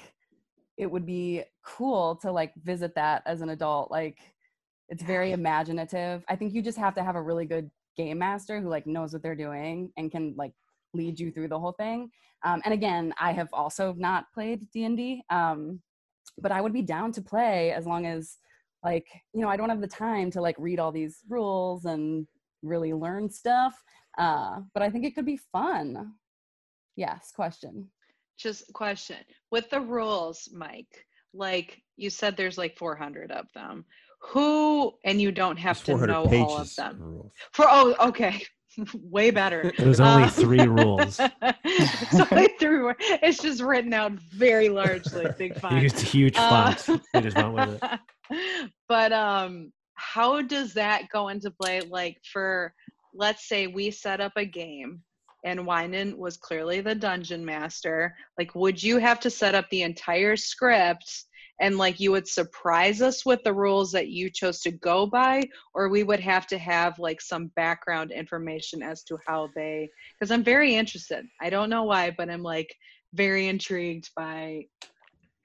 it would be cool to like visit that as an adult. Like it's very imaginative. I think you just have to have a really good game master who like knows what they're doing and can like lead you through the whole thing. Um, and again, I have also not played D and D, um, but I would be down to play as long as like you know I don't have the time to like read all these rules and really learn stuff. Uh, but I think it could be fun. Yes, question. Just question. With the rules, Mike, like you said, there's like 400 of them. Who, and you don't have to know all of them. Rules. For, oh, okay. Way better. There's only um, three rules. it's only three. It's just written out very largely, big font. Used huge font. Uh, just went with it. But um, how does that go into play? Like for let's say we set up a game and Winand was clearly the dungeon master, like would you have to set up the entire script and like you would surprise us with the rules that you chose to go by or we would have to have like some background information as to how they because I'm very interested. I don't know why, but I'm like very intrigued by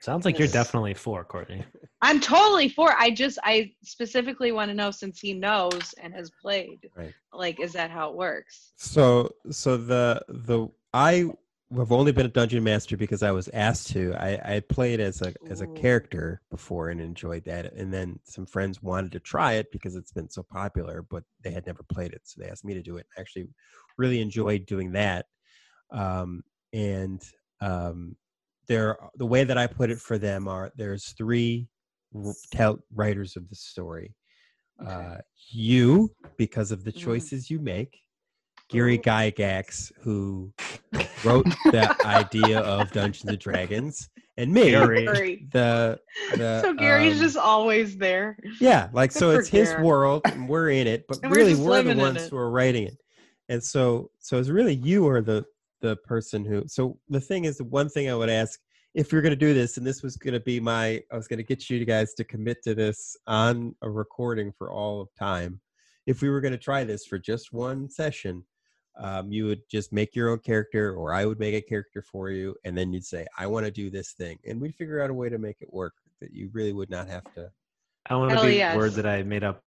Sounds like you're definitely for Courtney. I'm totally for. I just I specifically want to know since he knows and has played. Right. Like, is that how it works? So, so the the I have only been a dungeon master because I was asked to. I I played as a as a character before and enjoyed that. And then some friends wanted to try it because it's been so popular, but they had never played it, so they asked me to do it. I actually really enjoyed doing that. Um, and um, there the way that I put it for them are there's three tell writers of the story. Okay. Uh, you because of the mm. choices you make. Gary oh. Gygax, who wrote the idea of Dungeons and Dragons, and me, Gary. the the. So Gary's um, just always there. Yeah, like Good so, it's Gary. his world, and we're in it, but really we're, we're the ones who are writing it, and so so it's really you are the the person who. So the thing is, the one thing I would ask if you're going to do this, and this was going to be my, I was going to get you guys to commit to this on a recording for all of time. If we were going to try this for just one session, um, you would just make your own character, or I would make a character for you, and then you'd say, "I want to do this thing," and we'd figure out a way to make it work that you really would not have to. I want to Hell be yes. a word that I made up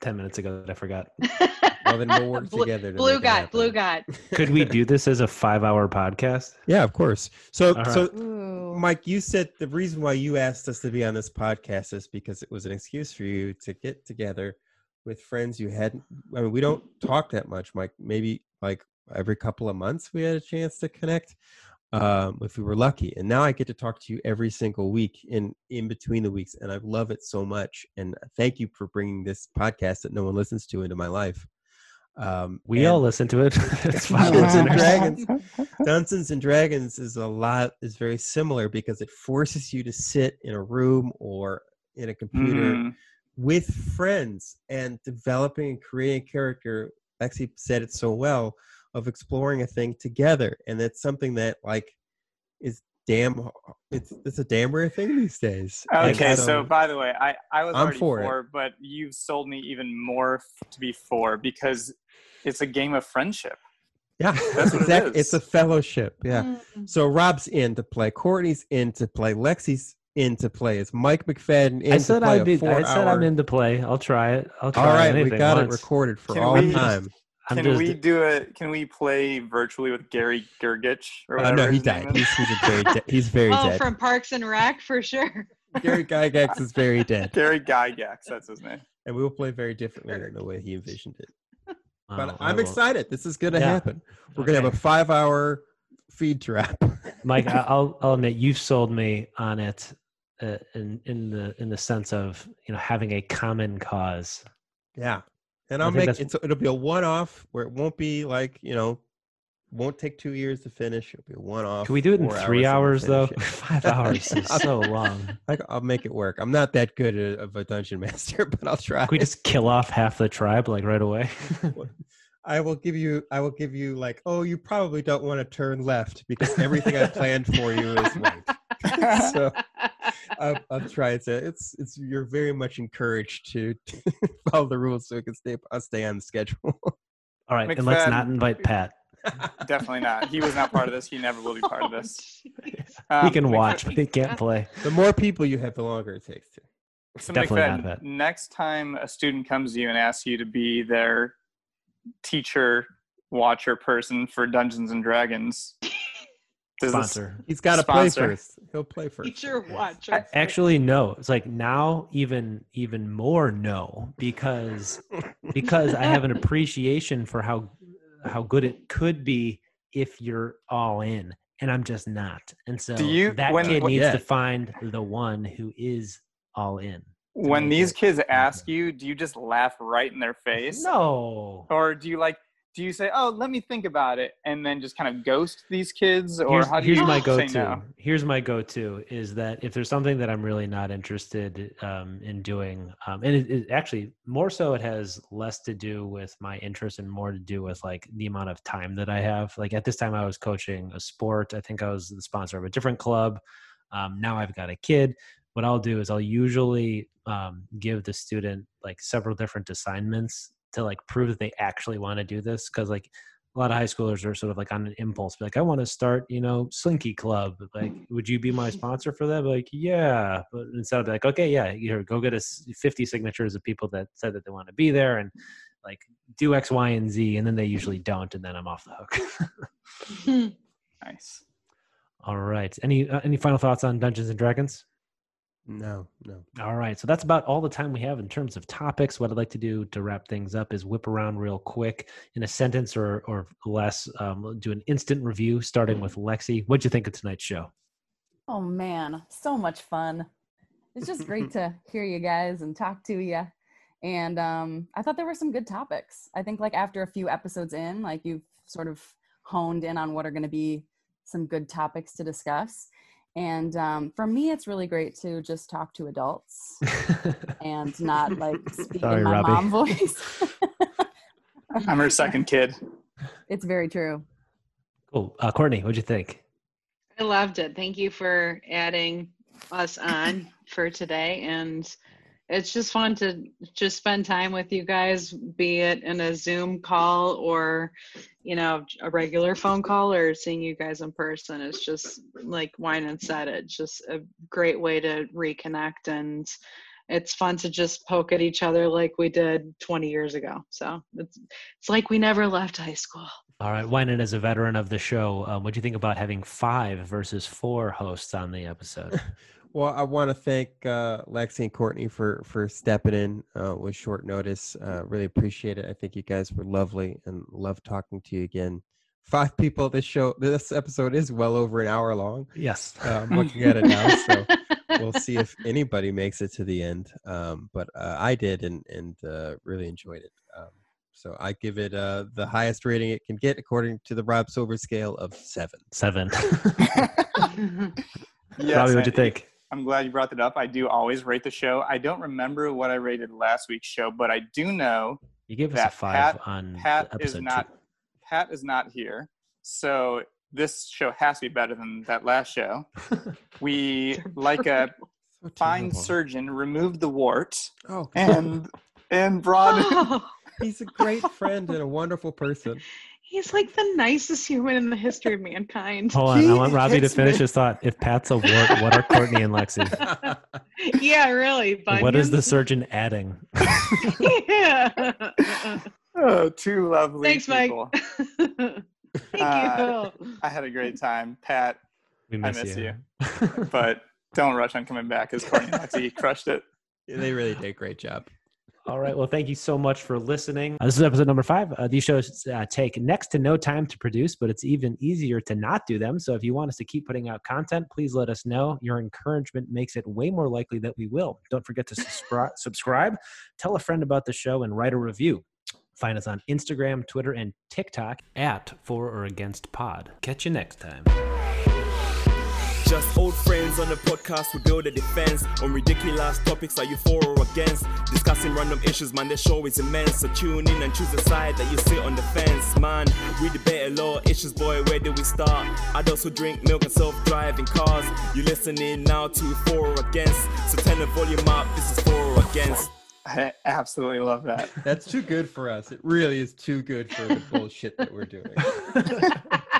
ten minutes ago that I forgot. Well, then we'll work Blue- together. To Blue make it got, blue happen. got. Could we do this as a five-hour podcast? Yeah, of course. So, All so Ooh. Mike, you said the reason why you asked us to be on this podcast is because it was an excuse for you to get together with friends you hadn't. I mean, we don't talk that much, Mike. Maybe like every couple of months we had a chance to connect, um, if we were lucky. And now I get to talk to you every single week in in between the weeks, and I love it so much. And thank you for bringing this podcast that no one listens to into my life. Um, We all listen to it. it's five Dungeons and. Dragons. Dungeons and Dragons is a lot is very similar because it forces you to sit in a room or in a computer Mhm. with friends and developing and creating a character. Lexi said it so well of exploring a thing together, and that's something that like is damn. It's it's a damn rare thing these days. Okay, so by the way, I, I was I'm already for for, it. but you've sold me even more f- to be for because it's a game of friendship. yeah, that's what it exactly. is. It's a fellowship. Yeah. Mm. So Rob's in to play. Courtney's in to play. Lexi's in to play. It's Mike McFadden in I to said play I'd a be. four I said I'm in to play. I'll try it. I'll try All right, we anything got it recorded for Can all we- time. I'm Can just, we do it? Can we play virtually with Gary Gergich or Uh, whatever? no, he his name died. He's, he's very de- he's very Oh, dead. from Parks and Rec for sure. Gary Gygax is very dead, Gary Gygax, that's his name. and we will play very differently than the way he envisioned it. Oh, But I I'm excited. This is going to Yeah. happen. We're going to have a five-hour feed trap. Mike, I- I'll I'll admit you've sold me on it uh, in in the in the sense of you know having a common cause. yeah, and I'll make it. So It'll be a one-off where it won't be like you know, won't take two years to finish. It'll be a one-off. Can we do it in three hours hours though? we'll finish it. Five hours is so long. I, I'll make it work. I'm not that good of a dungeon master, but I'll try. Can we just kill off half the tribe like right away? I will give you. I will give you like, oh, you probably don't want to turn left because everything I planned for you is right. so I'll, I'll try it. It's it's you're very much encouraged to, follow the rules so we can stay I'll stay on the schedule. All right, and let's not invite Pat. Definitely not. He was not part of this. He never will be part of this. he Um, can watch, but he can't play. the more people you have, the longer it takes to. So Definitely not that. next time a student comes to you and asks you to be their teacher, watcher person for Dungeons and Dragons, does this- Sponsor. He's got to play Sponsor. first. He'll play first. Teacher Yes. watcher. Actually, no. It's like now even even more no because because I have an appreciation for how how good it could be if you're all in, and I'm just not. And so Do you- that when- kid when- needs Yeah. to find the one who is all in. when these it kids ask you, do you just laugh right in their face? No. Or do you like, do you say, oh, let me think about it, and then just kind of ghost these kids? Or here's, how do here's you my go-to. no? Here's my go-to is that if there's something that I'm really not interested um, in doing, um, and it, it actually more so it has less to do with my interest and more to do with like the amount of time that I have. Like at this time, I was coaching a sport. I think I was the sponsor of a different club. Um, now I've got a kid. What I'll do is I'll usually um, give the student like several different assignments to like prove that they actually want to do this because like a lot of high schoolers are sort of like on an impulse, be like, I want to start, you know, Slinky Club. Like, would you be my sponsor for that? Like, yeah. But instead of like, okay, yeah, here, go get us 50 signatures of people that said that they want to be there and like do X, Y, and Z. And then they usually don't. And then I'm off the hook. Nice. All right. Any, uh, any final thoughts on Dungeons and Dragons? No, no. All right. So that's about all the time we have in terms of topics. What I'd like to do to wrap things up is whip around real quick in a sentence or, or less, um, do an instant review starting with Lexi. What'd you think of tonight's show? Oh man, so much fun. It's just great to hear you guys and talk to you. And um, I thought there were some good topics. I think like after a few episodes in, like you've sort of honed in on what are going to be some good topics to discuss. And um, for me, it's really great to just talk to adults and not like speak Sorry, in my Robbie. mom voice. I'm her second kid. it's very true. Cool. Uh, Courtney, what'd you think? I loved it. Thank you for adding us on for today. And it's just fun to just spend time with you guys, be it in a Zoom call or, you know, a regular phone call or seeing you guys in person. It's just like Winand said, it's just a great way to reconnect and it's fun to just poke at each other like we did 20 years ago. So it's it's like we never left high school. All right, Winand, as a veteran of the show, um, what do you think about having five versus four hosts on the episode? Well, I want to thank uh, Lexi and Courtney for for stepping in uh, with short notice. Uh, really appreciate it. I think you guys were lovely and love talking to you again. Five people. This show, this episode is well over an hour long. yes. Uh, I'm looking at it now, so we'll see if anybody makes it to the end. Um, but uh, I did, and and uh, really enjoyed it. Um, so I give it uh, the highest rating it can get according to the Rob Silver scale of seven. Seven. Yes, Robbie, what'd you I- think? I'm glad you brought that up. I do always rate the show. I don't remember what I rated last week's show, but I do know You gave us a that five Pat- on Pat is not two. Pat is not here. So this show has to be better than that last show. We like a So fine surgeon removed the wart Oh, and and brought Oh, he's a great friend and a wonderful person. he's like the nicest human in the history of mankind. Hold on, I want Robbie to finish me. his thought. If Pat's a wart, what are Courtney and Lexi? Yeah, really. what is the surgeon adding? yeah. oh, two lovely Thanks, Mike. people. Thank Uh, you. I had a great time. Pat, We I miss, miss you. but don't rush on coming back because Courtney and Lexi crushed it. they really did a great job. All right. Well, thank you so much for listening. Uh, this is episode number five. Uh, these shows uh, take next to no time to produce, but it's even easier to not do them. So if you want us to keep putting out content, please let us know. Your encouragement makes it way more likely that we will. Don't forget to subscribe, subscribe, tell a friend about the show, and write a review. Find us on Instagram, Twitter, and TikTok at For or Against Pod. Catch you next time. Just old friends on the podcast, we build a defense on ridiculous topics that you for or against. Discussing random issues, man, the show is immense. So tune in and choose a side that you sit on the fence, man. We debate a lot of issues, boy. Where do we start? Adults who drink milk and self-driving cars. You listening now to for or against. So turn the volume up. This is for or against. I absolutely love that. That's too good for us. It really is too good for the bullshit that we're doing.